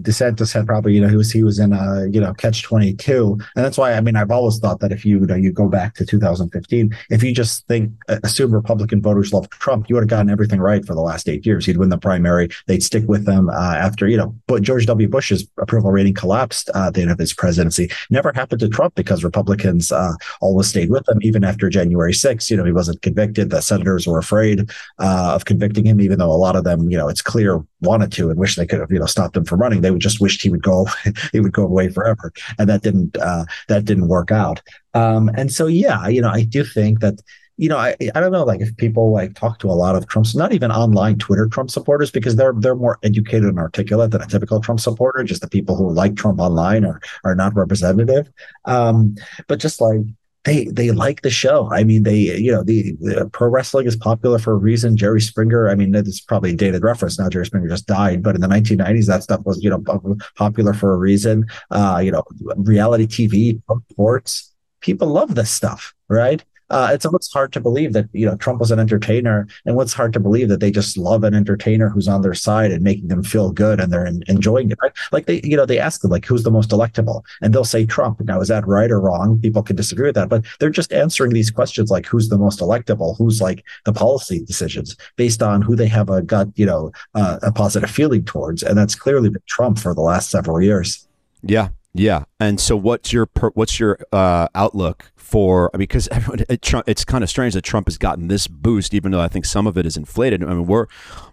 [SPEAKER 3] DeSantis had probably, you know, he was he was in a you know catch twenty two, and that's why I mean I've always thought that if you, you know you go back to 2015, if you just think assume Republican voters love Trump, you would have gotten everything right for the last eight years. He'd win the primary, they'd stick with him uh, after you know, but George W. Bush's approval rating collapsed uh, at the end of his presidency. Never happened to Trump because Republicans uh, always stayed with him even after January 6th. You know, he wasn't convicted. The senators were afraid uh, of convicting him, even though a lot of them, you know, it's clear wanted to and wish they could have you know stopped him from running. They would just wished he would go <laughs> he would go away forever. And that didn't uh, that didn't work out. Um, and so yeah you know i do think that you know I, I don't know like if people like talk to a lot of trump's not even online twitter trump supporters because they're they're more educated and articulate than a typical trump supporter. Just the people who like trump online are are not representative. Um, but just like they they like the show. I mean, they you know the, the, pro wrestling is popular for a reason. Jerry Springer. I mean, it's probably a dated reference now. Jerry Springer just died, but in the 1990s, that stuff was you know popular for a reason. Uh, you know, reality TV, sports. People love this stuff, right? Uh, it's almost hard to believe that you know Trump was an entertainer, and what's hard to believe that they just love an entertainer who's on their side and making them feel good, and they're in, enjoying it. Right? Like they, you know, they ask them like, "Who's the most electable?" and they'll say Trump. Now, is that right or wrong? People can disagree with that, but they're just answering these questions like, "Who's the most electable?" Who's like the policy decisions based on who they have a gut, you know, uh, a positive feeling towards, and that's clearly been Trump for the last several years.
[SPEAKER 1] Yeah, yeah, and so what's your what's your uh, outlook for? I mean, because it, it's kind of strange that Trump has gotten this boost, even though I think some of it is inflated. I mean, we're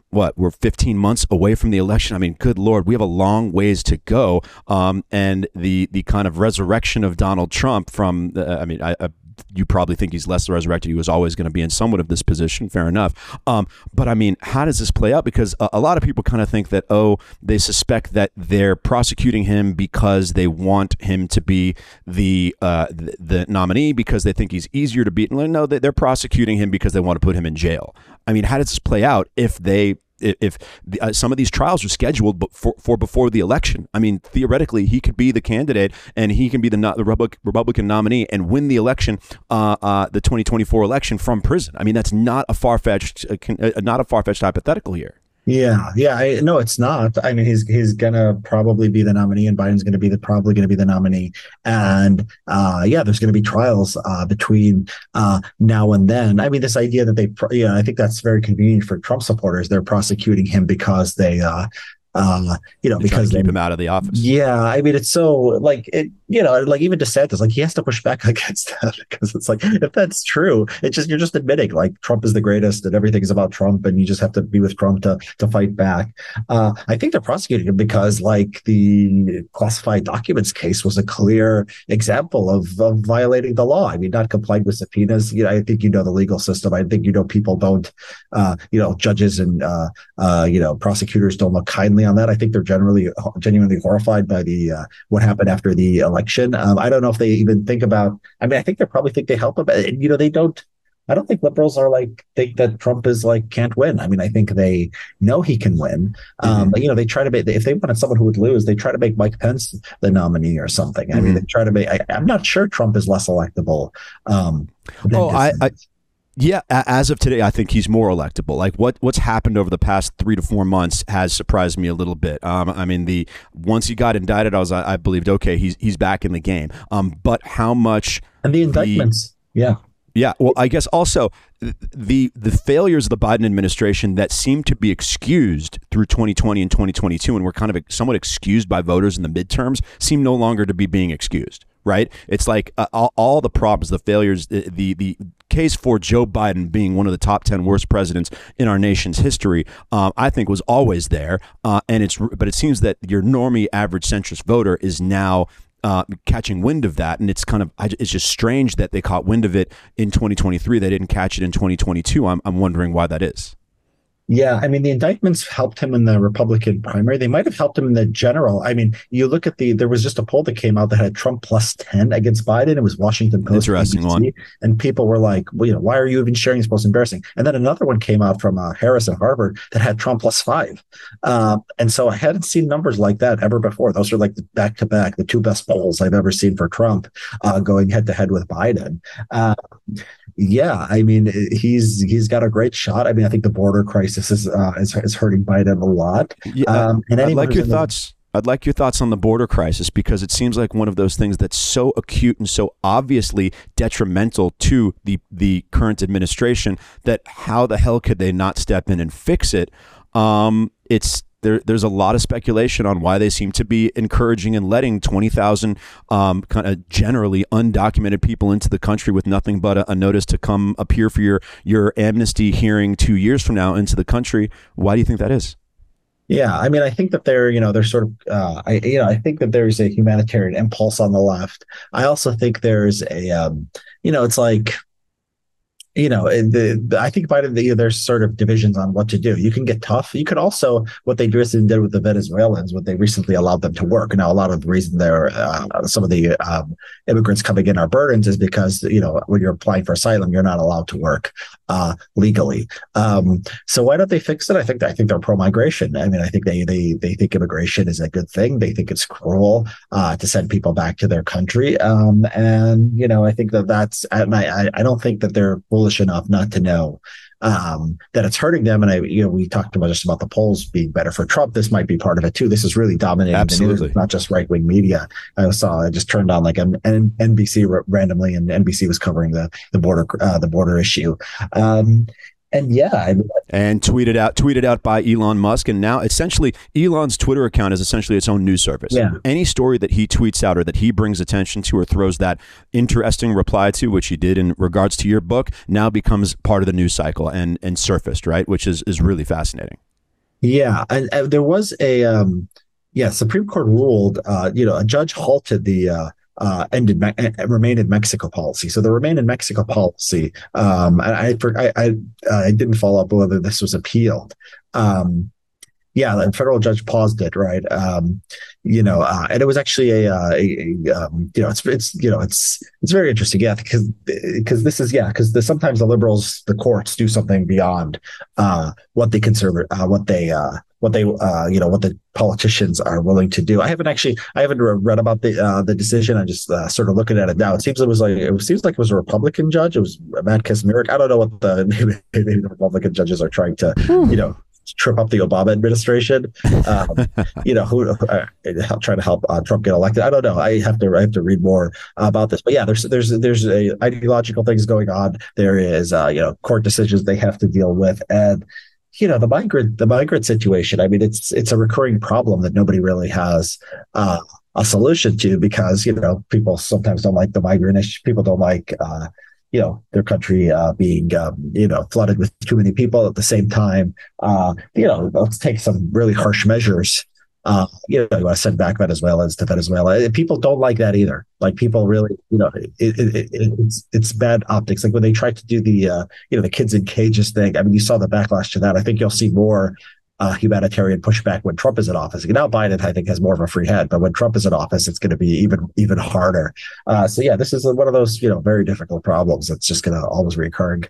[SPEAKER 1] what we're 15 months away from the election. I mean, good lord, we have a long ways to go. Um, and the the kind of resurrection of Donald Trump from, the, I mean, I, I you probably think he's less resurrected. He was always going to be in somewhat of this position. Fair enough. Um, but I mean, how does this play out? Because a, a lot of people kind of think that, oh, they suspect that they're prosecuting him because they want him to be the uh, the, the, nominee because they think he's easier to beat. No, they're prosecuting him because they want to put him in jail. I mean, how does this play out if they if the, uh, some of these trials are scheduled for, for before the election. I mean, theoretically, he could be the candidate and he can be the, the Republican nominee and win the election, uh, uh, the 2024 election from prison. I mean, that's not a far fetched, uh, uh, not a far fetched hypothetical here.
[SPEAKER 3] Yeah, yeah. I, no, it's not. I mean, he's he's gonna probably be the nominee, and Biden's gonna be the probably gonna be the nominee. And uh, yeah, there's gonna be trials uh, between uh, now and then. I mean, this idea that they, yeah, I think that's very convenient for Trump supporters. They're prosecuting him because they uh, you know,
[SPEAKER 1] They're
[SPEAKER 3] because
[SPEAKER 1] keep they, him out of the office.
[SPEAKER 3] Yeah, I mean, it's so like it, you know, like even DeSantis, like he has to push back <laughs> against that <laughs> because it's like if that's true, it's just you're just admitting like Trump is the greatest and everything is about Trump, and you just have to be with Trump to to fight back. Uh, I think they're prosecuting him because like the classified documents case was a clear example of, of violating the law. I mean, not complying with subpoenas. You know, I think you know the legal system. I think you know people don't, uh, you know, judges and uh, uh, you know prosecutors don't look kindly on that. I think they're generally genuinely horrified by the uh, what happened after the election. Um, I don't know if they even think about. I mean, I think they probably think they help him. You know, they don't. I don't think liberals are like think that Trump is like can't win. I mean, I think they know he can win. Um, mm-hmm. But you know, they try to make if they wanted someone who would lose, they try to make Mike Pence the nominee or something. I mm-hmm. mean, they try to make. I, am not sure Trump is less electable. Um,
[SPEAKER 1] oh, I, I, yeah, as of today, I think he's more electable. Like what what's happened over the past three to four months has surprised me a little bit. Um, I mean, the once he got indicted, I was I, I believed okay, he's he's back in the game. Um, but how much
[SPEAKER 3] and the indictments, the, yeah,
[SPEAKER 1] yeah. Well, I guess also the the failures of the Biden administration that seem to be excused through 2020 and 2022, and were kind of somewhat excused by voters in the midterms, seem no longer to be being excused right? It's like uh, all, all, the problems, the failures, the, the, the case for Joe Biden being one of the top ten worst presidents in our nation's history, um, I think was always there. Uh, and it's but it seems that your normie average centrist voter is now. Uh, catching wind of that, and it's kind of it's just strange that they caught wind of it in 2023. They didn't catch it in 2022. I'm I'm wondering why that is.
[SPEAKER 3] Yeah, I mean the indictments helped him in the Republican primary. They might have helped him in the general. I mean, you look at the there was just a poll that came out that had Trump plus ten against Biden. It was Washington Post,
[SPEAKER 1] interesting ABC, one,
[SPEAKER 3] and people were like, well, you know, why are you even sharing this? Most embarrassing. And then another one came out from uh, Harris and Harvard that had Trump plus five. Uh, and so I hadn't seen numbers like that ever before. Those are like the back to back, the two best polls I've ever seen for Trump, uh, going head to head with Biden. Yeah, I mean, he's he's got a great shot. I mean, I think the border crisis is uh, is, is hurting Biden a lot.
[SPEAKER 1] Yeah, um, and I'd like your thoughts. I'd like your thoughts on the border crisis because it seems like one of those things that's so acute and so obviously detrimental to the the current administration that how the hell could they not step in and fix it? Um, it's there, there's a lot of speculation on why they seem to be encouraging and letting 20,000 um, kind of generally undocumented people into the country with nothing but a, a, notice to come appear for your, your amnesty hearing two years from now into the country. Why do you think that is?
[SPEAKER 3] Yeah, I mean, I think that they're, you know, they're sort of, uh, I, you know, I think that there's a humanitarian impulse on the left. I also think there's a, um, you know, it's like you know, the, the, I think Biden, the, there's sort of divisions on what to do. You can get tough. You could also, what they recently did with the Venezuelans, what they recently allowed them to work. Now, a lot of the reason there, uh, some of the um, immigrants coming in are burdens is because, you know, when you're applying for asylum, you're not allowed to work uh, legally. Um, so why don't they fix it? I think, I think they're pro migration. I mean, I think they, they, they think immigration is a good thing. They think it's cruel uh, to send people back to their country. Um, and, you know, I think that that's, and I, I don't think that they're foolish enough not to know um, that it's hurting them. And I, you know, we talked about just about the polls being better for Trump. This might be part of it too. This is really dominating
[SPEAKER 1] Absolutely. the
[SPEAKER 3] news, not just right wing media. I saw I just turned on like an, an NBC randomly, and NBC was covering the the border uh, the border issue. Um, and yeah, I mean,
[SPEAKER 1] and tweeted out tweeted out by Elon Musk, and now essentially Elon's Twitter account is essentially its own news service.
[SPEAKER 3] Yeah.
[SPEAKER 1] Any story that he tweets out or that he brings attention to or throws that interesting reply to, which he did in regards to your book, now becomes part of the news cycle and and surfaced right, which is is really fascinating.
[SPEAKER 3] Yeah, and, and there was a um, yeah Supreme Court ruled, uh, you know, a judge halted the. Uh, uh, ended Me- remain in Mexico policy. So the remain in Mexico policy, um, I, I, I, I didn't follow up whether this was appealed. Um, yeah, the federal judge paused it, right? Um, you know, uh, and it was actually a, uh, a, a um, you know, it's it's you know, it's it's very interesting, yeah, because because this is yeah, because the, sometimes the liberals, the courts do something beyond uh, what they consider, uh, what they uh, what they uh, you know what the politicians are willing to do. I haven't actually I haven't read about the uh, the decision. I'm just uh, sort of looking at it now. It seems it was like it seems like it was a Republican judge. It was Matt Kacsmaryk. I don't know what the <laughs> maybe, maybe the Republican judges are trying to you know trip up the Obama administration. Um, <laughs> you know, who uh, trying to help uh, Trump get elected. I don't know. I have to I have to read more about this. But yeah, there's there's there's a ideological things going on. There is uh, you know court decisions they have to deal with, and you know the migrant the migrant situation. I mean, it's it's a recurring problem that nobody really has. Uh, a solution to because you know people sometimes don't like the migrant issue. People don't like uh, you know their country uh, being um, you know flooded with too many people at the same time. Uh, you know, let's take some really harsh measures. Uh, you know, you want to send back Venezuelans to Venezuela. People don't like that either. Like people really, you know, it, it, it, it's it's bad optics. Like when they tried to do the uh, you know the kids in cages thing. I mean, you saw the backlash to that. I think you'll see more uh, humanitarian pushback when Trump is in office. Now Biden, I think, has more of a free head, but when Trump is in office, it's going to be even even harder. Uh, so yeah, this is one of those you know very difficult problems that's just going to always reoccur.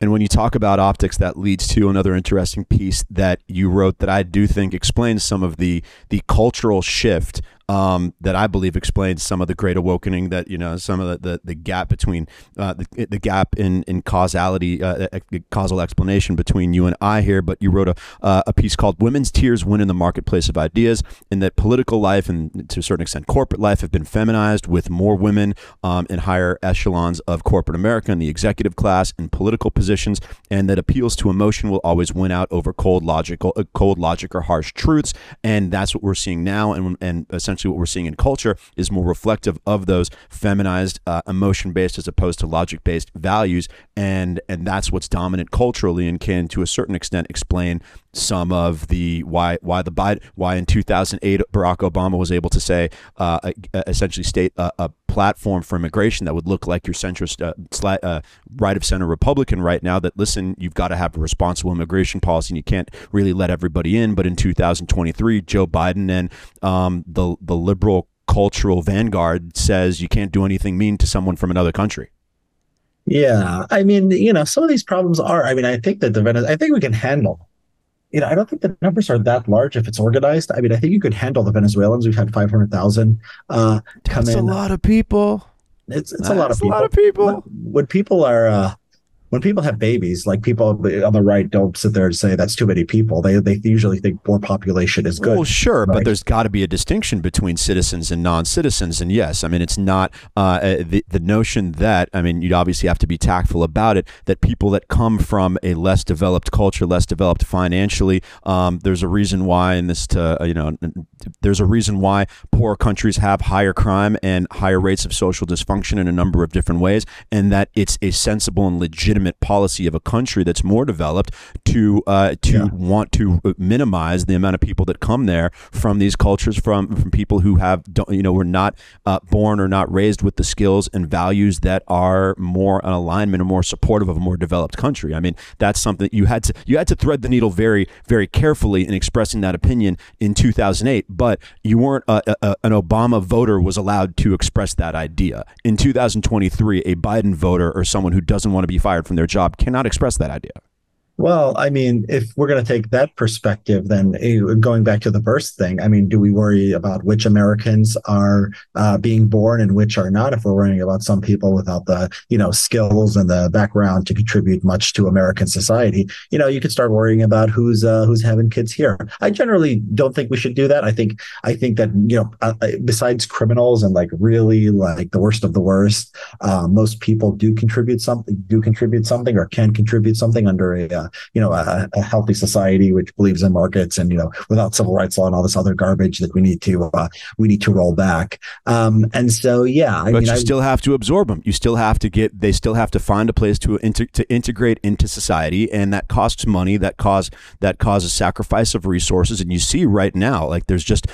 [SPEAKER 1] And when you talk about optics, that leads to another interesting piece that you wrote that I do think explains some of the the cultural shift um, that I believe explains some of the great awakening that you know some of the the, the gap between uh, the, the gap in in causality uh, causal explanation between you and I here. But you wrote a uh, a piece called "Women's Tears Win in the Marketplace of Ideas," and that political life and to a certain extent corporate life have been feminized with more women um, in higher echelons of corporate America and the executive class in political positions, and that appeals to emotion will always win out over cold logical uh, cold logic or harsh truths, and that's what we're seeing now, and and essentially essentially what we're seeing in culture is more reflective of those feminized, uh, emotion based as opposed to logic based values, and and that's what's dominant culturally and can to a certain extent explain some of the why why the Biden why in 2008 Barack Obama was able to say uh, essentially state a, a, platform for immigration that would look like your centrist uh, uh, right of center Republican right now that listen you've got to have a responsible immigration policy and you can't really let everybody in but in 2023 Joe Biden and um, the the liberal cultural vanguard says you can't do anything mean to someone from another country.
[SPEAKER 3] Yeah, I mean, you know, some of these problems are. I mean, I think that the I think we can handle you know, I don't think the numbers are that large if it's organized. I mean, I think you could handle the Venezuelans. We've had 500,000 uh, come
[SPEAKER 1] That's
[SPEAKER 3] in.
[SPEAKER 1] a lot of people.
[SPEAKER 3] It's, it's a lot of people.
[SPEAKER 1] a lot of people.
[SPEAKER 3] When, when people are, uh, when people have babies, like people on the right don't sit there and say that's too many people. They they usually think more population is good.
[SPEAKER 1] Well, sure, right? but there's got to be a distinction between citizens and non-citizens. And yes, I mean it's not uh, the the notion that I mean you'd obviously have to be tactful about it. That people that come from a less developed culture, less developed financially, um, there's a reason why in this to uh, you know there's a reason why poor countries have higher crime and higher rates of social dysfunction in a number of different ways, and that it's a sensible and legitimate legitimate policy of a country that's more developed to uh, to yeah. want to minimize the amount of people that come there from these cultures from from people who have you know were not uh, born or not raised with the skills and values that are more in alignment or more supportive of a more developed country. I mean that's something you had to you had to thread the needle very very carefully in expressing that opinion in 2008, but you weren't a, a, an Obama voter was allowed to express that idea. In 2023, a Biden voter or someone who doesn't want to be fired from from their job cannot express that idea.
[SPEAKER 3] Well, I mean, if we're going to take that perspective, then eh, going back to the birth thing, I mean, do we worry about which Americans are uh, being born and which are not? If we're worrying about some people without the, you know, skills and the background to contribute much to American society, you know, you could start worrying about who's uh, who's having kids here. I generally don't think we should do that. I think I think that you know, uh, uh besides criminals and like really like the worst of the worst, uh, most people do contribute something, do contribute something, or can contribute something under a uh, you know a, a, healthy society which believes in markets and you know without civil rights law and all this other garbage that we need to uh, we need to roll back. Um, and so yeah,
[SPEAKER 1] I but mean, you I, still have to absorb them. You still have to get. They still have to find a place to inter, to integrate into society, and that costs money. That cause that causes sacrifice of resources. And you see right now, like there's just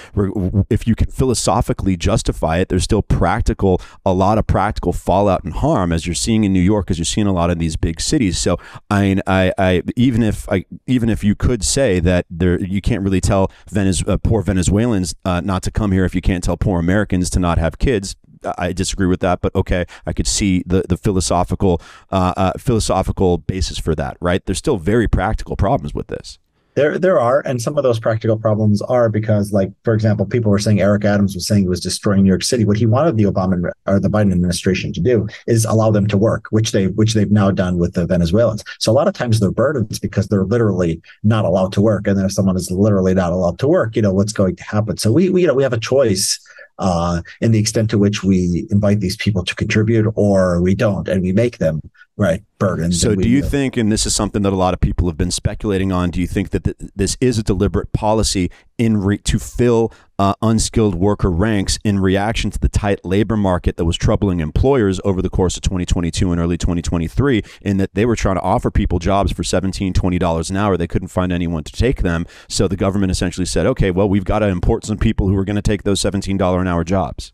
[SPEAKER 1] if you can philosophically justify it, there's still practical a lot of practical fallout and harm as you're seeing in New York, as you're seeing a lot of these big cities. So I I, I even if I, even if you could say that there, you can't really tell Venez, uh, poor Venezuelans uh, not to come here if you can't tell poor Americans to not have kids. I disagree with that, but okay, I could see the the philosophical uh, uh, philosophical basis for that. Right? There's still very practical problems with this.
[SPEAKER 3] There, there are, and some of those practical problems are because, like, for example, people were saying Eric Adams was saying he was destroying New York City. What he wanted the Obama or the Biden administration to do is allow them to work, which they which they've now done with the Venezuelans. So a lot of times they're burdens because they're literally not allowed to work, and then if someone is literally not allowed to work, you know what's going to happen. So we, we you know we have a choice uh, in the extent to which we invite these people to contribute or we don't and we make them right burdens
[SPEAKER 1] so do you think and this is something that a lot of people have been speculating on do you think that th- this is a deliberate policy in re- to fill uh, unskilled worker ranks in reaction to the tight labor market that was troubling employers over the course of 2022 and early 2023 in that they were trying to offer people jobs for $17, $20 an hour. They couldn't find anyone to take them. So the government essentially said okay well we've got to import some people who are going to take those 17 dollar an hour jobs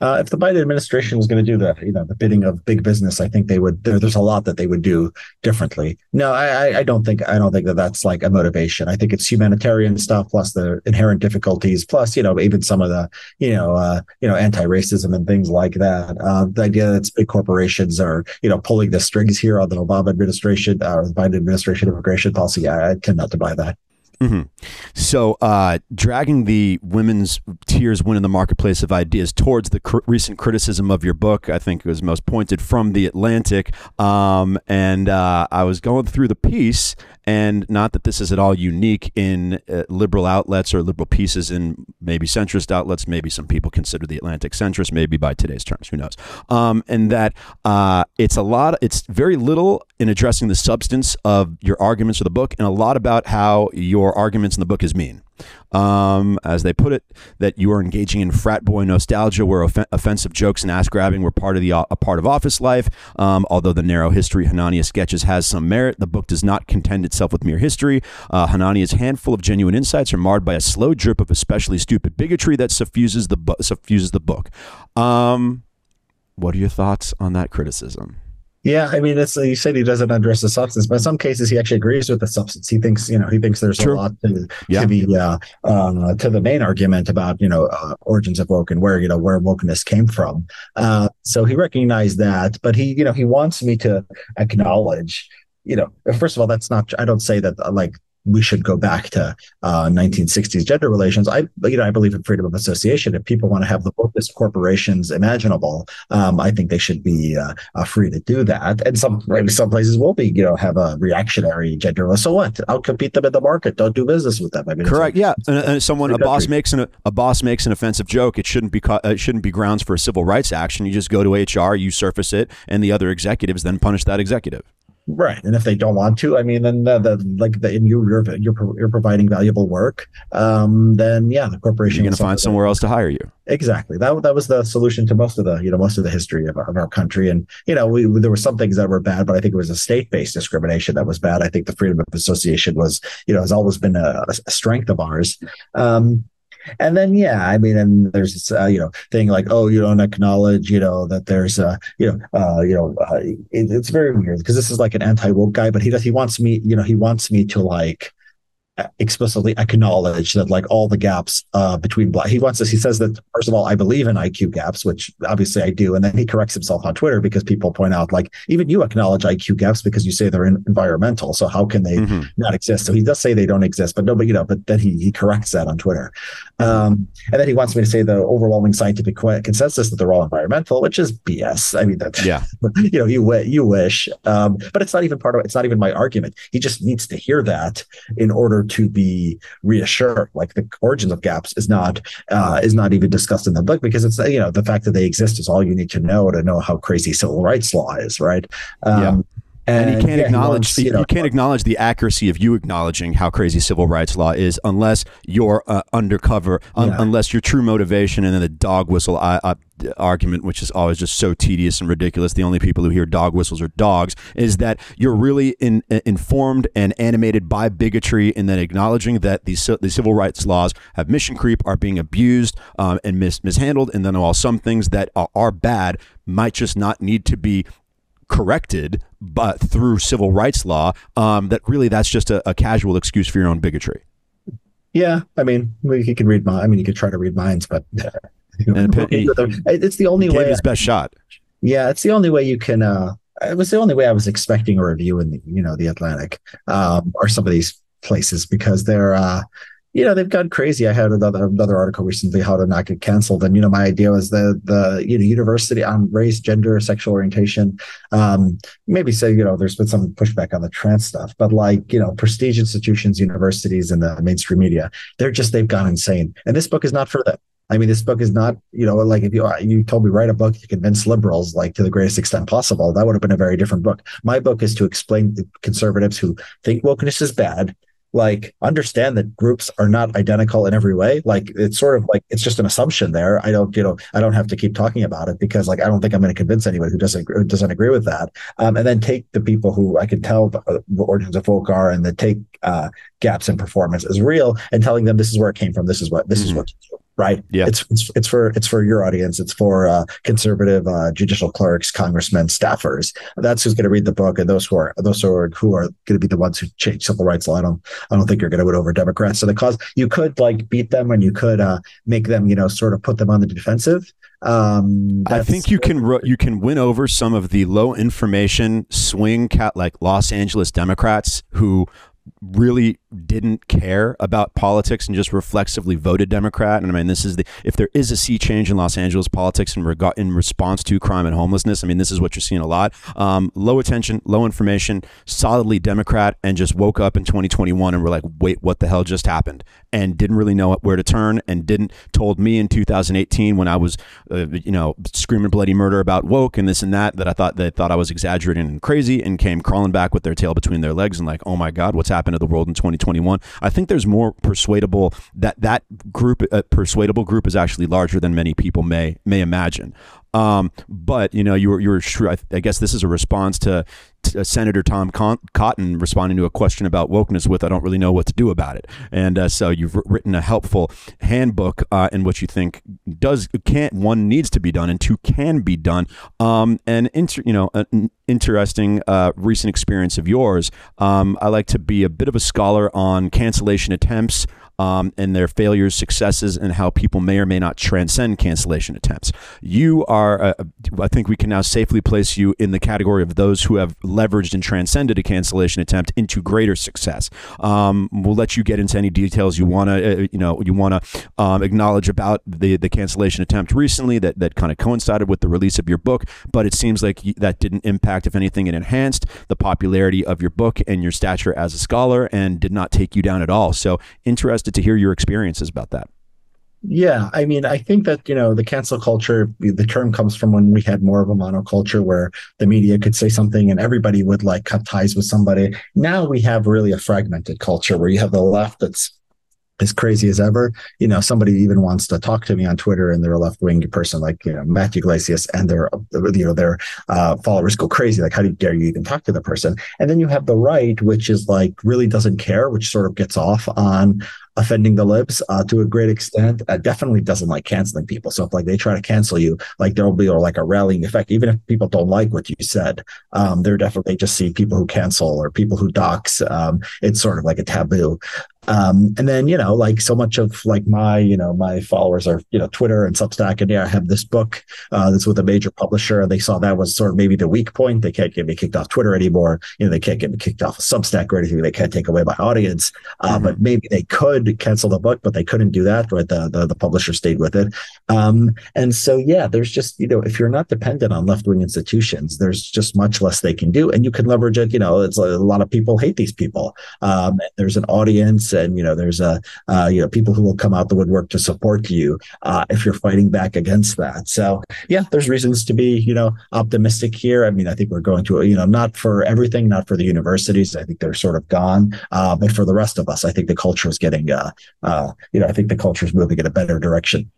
[SPEAKER 3] uh, if the Biden administration was going to do the, you know, the bidding of big business, I think they would. There, there's a lot that they would do differently. No, I, I don't think I don't think that that's like a motivation. I think it's humanitarian stuff plus the inherent difficulties, plus you know even some of the you know uh, you know anti-racism and things like that. Uh, the idea that big corporations are you know pulling the strings here on the Obama administration uh, or the Biden administration immigration policy, I, I tend not to buy that.
[SPEAKER 1] Mm-hmm. So, uh, dragging the women's tears win in the marketplace of ideas towards the cr- recent criticism of your book, I think it was most pointed from the Atlantic. Um, and uh, I was going through the piece, and not that this is at all unique in uh, liberal outlets or liberal pieces in maybe centrist outlets. Maybe some people consider the Atlantic centrist, maybe by today's terms, who knows? Um, and that uh, it's a lot, it's very little in addressing the substance of your arguments of the book, and a lot about how your arguments in the book is mean um, as they put it, that you are engaging in frat boy nostalgia, where off- offensive jokes and ass grabbing were part of the uh, a part of office life. Um, although the narrow history Hanania sketches has some merit, the book does not contend itself with mere history. Uh, Hanania's handful of genuine insights are marred by a slow drip of especially stupid bigotry that suffuses the suffuses the book. Um, what are your thoughts on that criticism?
[SPEAKER 3] Yeah, I mean, it's you said he doesn't address the substance, but in some cases he actually agrees with the substance. He thinks, you know, he thinks there's True. a lot to, yeah. to the uh, uh, to the main argument about you know uh, origins of woke and where you know where wokeness came from. Uh, so he recognized that, but he you know he wants me to acknowledge you know, first of all, that's not. I don't say that like we should go back to uh, 1960s gender relations. I, you know, I believe in freedom of association. If people want to have the wokest corporations imaginable, um, I think they should be uh, uh, free to do that. And some maybe some places will be, you know, have a reactionary gender. So what? I'll compete them in the market. Don't do business with them.
[SPEAKER 1] I mean, correct. Yeah, and, and someone a boss makes an a boss makes an offensive joke. It shouldn't be uh, it shouldn't be grounds for a civil rights action. You just go to HR, you surface it, and the other executives then punish that executive.
[SPEAKER 3] Right, and if they don't want to, I mean, then the, the like the, you you're you're you're providing valuable work, um, then yeah, the corporation
[SPEAKER 1] you're going to find somewhere else to hire you.
[SPEAKER 3] Exactly. That that was the solution to most of the you know most of the history of our, of our country, and you know we there were some things that were bad, but I think it was a state based discrimination that was bad. I think the freedom of association was you know has always been a, a strength of ours. Um, and then, yeah, I mean, and there's this, uh, you know, thing like, oh, you don't acknowledge, you know, that there's, a, you know, uh, you know, uh, it, it's very weird because this is like an anti woke guy, but he does, he wants me, you know, he wants me to like, explicitly acknowledge that like all the gaps uh, between black he wants this he says that first of all i believe in iq gaps which obviously i do and then he corrects himself on twitter because people point out like even you acknowledge iq gaps because you say they're in- environmental so how can they mm-hmm. not exist? So he does say they don't exist but no but you know but then he, he corrects that on twitter. Um, and then he wants me to say the overwhelming scientific consensus that they're all environmental which is bs i mean that's yeah. <laughs> you know you, you wish um, but it's not even part of it's not even my argument. He just needs to hear that in order to be reassured. Like the origins of gaps is not uh, is not even discussed in the book because it's you know the fact that they exist is all you need to know to know how crazy civil rights law is, right? Um,
[SPEAKER 1] yeah. And, and, you can't yeah, acknowledge you, you, can't acknowledge the accuracy of you acknowledging how crazy civil rights law is unless you're uh, undercover, un- yeah. unless your true motivation and then the dog whistle uh, uh, argument, which is always just so tedious and ridiculous. The only people who hear dog whistles are dogs. Is that you're really in, uh, informed and animated by bigotry, and then acknowledging that these the civil rights laws have mission creep, are being abused um, and mis- mishandled, and then while some things that are, are bad might just not need to be corrected, but through civil rights law, um, that really that's just a, a casual excuse for your own bigotry.
[SPEAKER 3] Yeah, I mean, you can read my. I mean, you could try to read minds, but <laughs>
[SPEAKER 1] And he-
[SPEAKER 3] it's the only way.
[SPEAKER 1] his best shot.
[SPEAKER 3] Yeah, it's the only way you can. uh It was the only way I was expecting a review in the, you know, the Atlantic, um, or some of these places because they're, uh you know, they've gone crazy. I had another another article recently how to not get canceled, and you know, my idea was the the you know university on race, gender, sexual orientation. Um, maybe say you know, there's been some pushback on the trans stuff, but like you know, prestige institutions, universities, and the mainstream media, they're just they've gone insane. And this book is not for them. I mean, this book is not, you know, like if you you told me write a book to convince liberals, like to the greatest extent possible, that would have been a very different book. My book is to explain to conservatives who think wokeness is bad, like understand that groups are not identical in every way. Like it's sort of like it's just an assumption there. I don't, you know, I don't have to keep talking about it because like I don't think I'm going to convince anyone who doesn't who doesn't agree with that. Um, and then take the people who I can tell the, the origins of folk are, and then take uh, gaps in performance as real, and telling them this is where it came from. This is what this is
[SPEAKER 1] Mhm.
[SPEAKER 3] what. Right.
[SPEAKER 1] Yeah.
[SPEAKER 3] It's, it's it's for it's for your audience. It's for uh, conservative uh, judicial clerks, congressmen, staffers. That's who's going to read the book, and those who are those who are who are going to be the ones who change civil rights law. I don't I don't think you're going to win over Democrats. So the cause you could like beat them, and you could uh, make them you know sort of put them on the defensive. Um,
[SPEAKER 1] I think you can you can win over some of the low information swing cat like Los Angeles Democrats who really didn't care about politics and just reflexively voted Democrat. And I mean, this is the if there is a sea change in Los Angeles politics in regard in response to crime and homelessness. I mean, this is what you're seeing a lot. Um, low attention, low information, solidly Democrat, and just woke up in 2021 and were like, wait, what the hell just happened? And didn't really know where to turn, and didn't told me in 2018 when I was, uh, you know, screaming bloody murder about woke and this and that that I thought they thought I was exaggerating and crazy, and came crawling back with their tail between their legs and like, oh my God, what's happened to the world in 2021? I think there's more persuadable that that group, uh, persuadable group, is actually larger than many people may may imagine. Um, but you know, you were you were. I, guess this is a response to, to Senator Tom Con- Cotton responding to a question about wokeness with "I don't really know what to do about it," and uh, so you've written a helpful handbook uh, in what you think does can one needs to be done and two can be done. Um, and inter, you know, an interesting uh, recent experience of yours. Um, I like to be a bit of a scholar on cancellation attempts um, and their failures, successes, and how people may or may not transcend cancellation attempts. You are, uh, I think we can now safely place you in the category of those who have leveraged and transcended a cancellation attempt into greater success. Um, we'll let you get into any details you want to, uh, you know, you want to um, acknowledge about the the cancellation attempt recently that that kind of coincided with the release of your book. But it seems like that didn't impact. If anything, it enhanced the popularity of your book and your stature as a scholar, and did not take you down at all. So interested to hear your experiences about that.
[SPEAKER 3] Yeah, I mean, I think that you know the cancel culture. The term comes from when we had more of a monoculture, where the media could say something and everybody would like cut ties with somebody. Now we have really a fragmented culture where you have the left that's as crazy as ever. You know, somebody even wants to talk to me on Twitter, and they're a left wing person like you know Matthew Yglesias, and their you know their uh, followers go crazy. Like, how do you dare you even talk to the person? And then you have the right, which is like really doesn't care, which sort of gets off on offending the libs uh, to a great extent. Uh, definitely doesn't like canceling people. So if like they try to cancel you, like there'll be or like a rallying effect, even if people don't like what you said. Um, they're definitely just see people who cancel or people who dox. Um, it's sort of like a taboo. Um, and then, you know, like so much of like my, you know, my followers are, you know, Twitter and Substack. And yeah, I have this book uh, that's with a major publisher. They saw that was sort of maybe the weak point. They can't get me kicked off Twitter anymore. You know, they can't get me kicked off of Substack or anything. They can't take away my audience. Uh,
[SPEAKER 1] Mhm.
[SPEAKER 3] But maybe they could cancel the book, but they couldn't do that. Right. The, the, the publisher stayed with it. Um, and so, yeah, there's just, you know, if you're not dependent on left wing institutions, there's just much less they can do. And you can leverage it. You know, it's a lot of people hate these people. Um, there's an audience and, you know, there's a, uh, you know, people who will come out the woodwork to support you uh, if you're fighting back against that. So, yeah, there's reasons to be, you know, optimistic here. I mean, I think we're going to, you know, not for everything, not for the universities. I think they're sort of gone. Uh, but for the rest of us, I think the culture is getting, uh, uh, you know, I think the culture is moving in a better direction.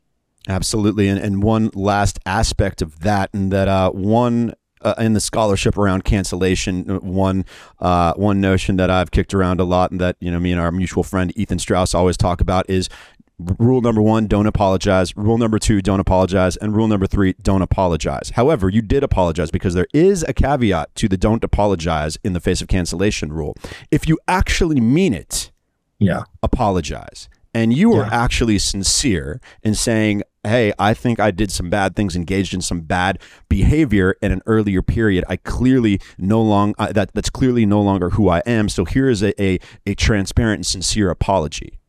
[SPEAKER 1] Absolutely, and and one last aspect of that, and that uh, one uh, in the scholarship around cancellation, uh, one uh, one notion that I've kicked around a lot, and that you know me and our mutual friend Ethan Strauss always talk about is Rule number one, don't apologize. Rule number two, don't apologize. And rule number three, don't apologize. However, you did apologize because there is a caveat to the don't apologize in the face of cancellation rule. If you actually mean it,
[SPEAKER 3] yeah,
[SPEAKER 1] apologize. And you were
[SPEAKER 3] Yeah.
[SPEAKER 1] actually sincere in saying, Hey, I think I did some bad things, engaged in some bad behavior in an earlier period. I clearly no long uh, that that's clearly no longer who I am. So here is a, a a transparent and sincere apology.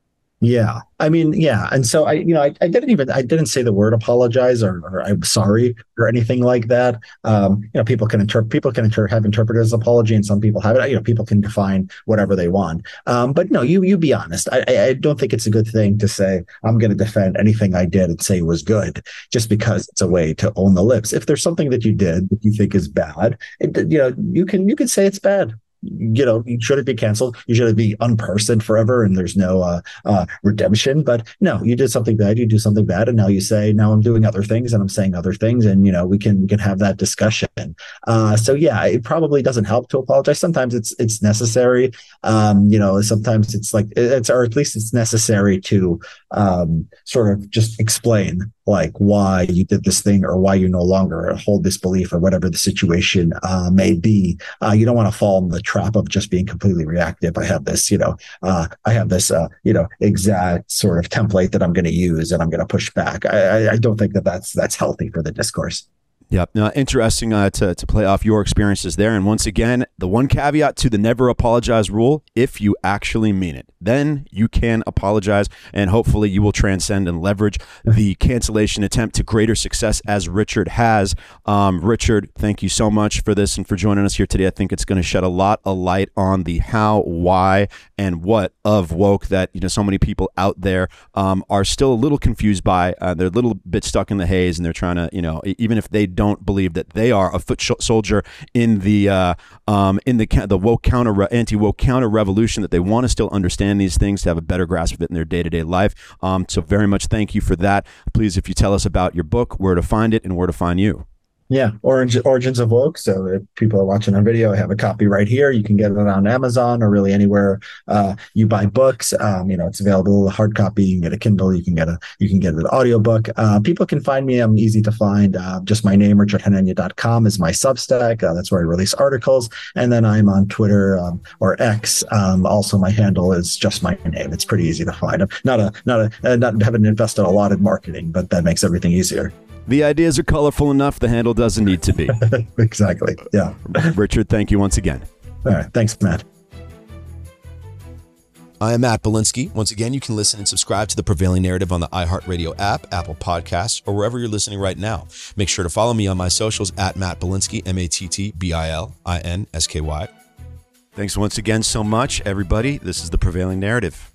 [SPEAKER 3] Yeah. I mean, yeah. And so I, you know, I, I didn't even, I didn't say the word apologize or, or I'm sorry or anything like that. Um, you know, people can interpret, people can inter- have interpreted as apology and some people have it, you know, people can define whatever they want. Um, but no, you, you be honest. I, I, don't think it's a good thing to say, I'm going to defend anything I did and say was good just because it's a way to own the lips. If there's something that you did that you think is bad, it, you know, you can, you can say it's bad you know, should it be canceled? You should it be unpersoned forever and there's no uh, uh, redemption. But no, you did something bad, you do something bad, and now you say, now I'm doing other things and I'm saying other things, and you know, we can we can have that discussion. Uh, so yeah, it probably doesn't help to apologize. Sometimes it's it's necessary. Um, you know, sometimes it's like it's or at least it's necessary to um, sort of just explain like why you did this thing or why you no longer hold this belief or whatever the situation uh, may be. Uh, you don't want to fall in the trap of just being completely reactive. I have this, you know, uh, I have this, uh, you know, exact sort of template that I'm going to use and I'm going to push back. I, I, I don't think that that's that's healthy for the discourse.
[SPEAKER 1] Yep. Now, interesting uh, to, to play off your experiences there. And once again, the one caveat to the never apologize rule if you actually mean it, then you can apologize. And hopefully, you will transcend and leverage the cancellation attempt to greater success as Richard has. Um, Richard, thank you so much for this and for joining us here today. I think it's going to shed a lot of light on the how, why, and what of woke that you know so many people out there um, are still a little confused by. Uh, they're a little bit stuck in the haze, and they're trying to you know even if they don't believe that they are a foot soldier in the uh, um, in the the woke counter anti woke counter revolution, that they want to still understand these things to have a better grasp of it in their day to day life. Um, so very much thank you for that. Please, if you tell us about your book, where to find it, and where to find you.
[SPEAKER 3] Yeah, Orange Origins of Woke. So if people are watching on video, I have a copy right here. You can get it on Amazon or really anywhere uh, you buy books. Um, you know, it's available a hard copy. You can get a Kindle. You can get a you can get an audiobook. Uh, people can find me. I'm easy to find. Uh, just my name, richardhanania.com is my Substack. Uh, that's where I release articles. And then I'm on Twitter um, or X. Um, also, my handle is just my name. It's pretty easy to find. I'm not a not a uh, not haven't invested a lot in marketing, but that makes everything easier.
[SPEAKER 1] The ideas are colorful enough. The handle doesn't need to be. <laughs>
[SPEAKER 3] exactly. Yeah.
[SPEAKER 1] Richard, thank you once again.
[SPEAKER 3] All right. Thanks, Matt.
[SPEAKER 1] I am Matt Bilinsky. Once again, you can listen and subscribe to the Prevailing Narrative on the iHeartRadio app, Apple Podcasts, or wherever you're listening right now. Make sure to follow me on my socials at Matt Bilinsky, M A T T B I L I N S K Y. Thanks once again so much, everybody. This is the Prevailing Narrative.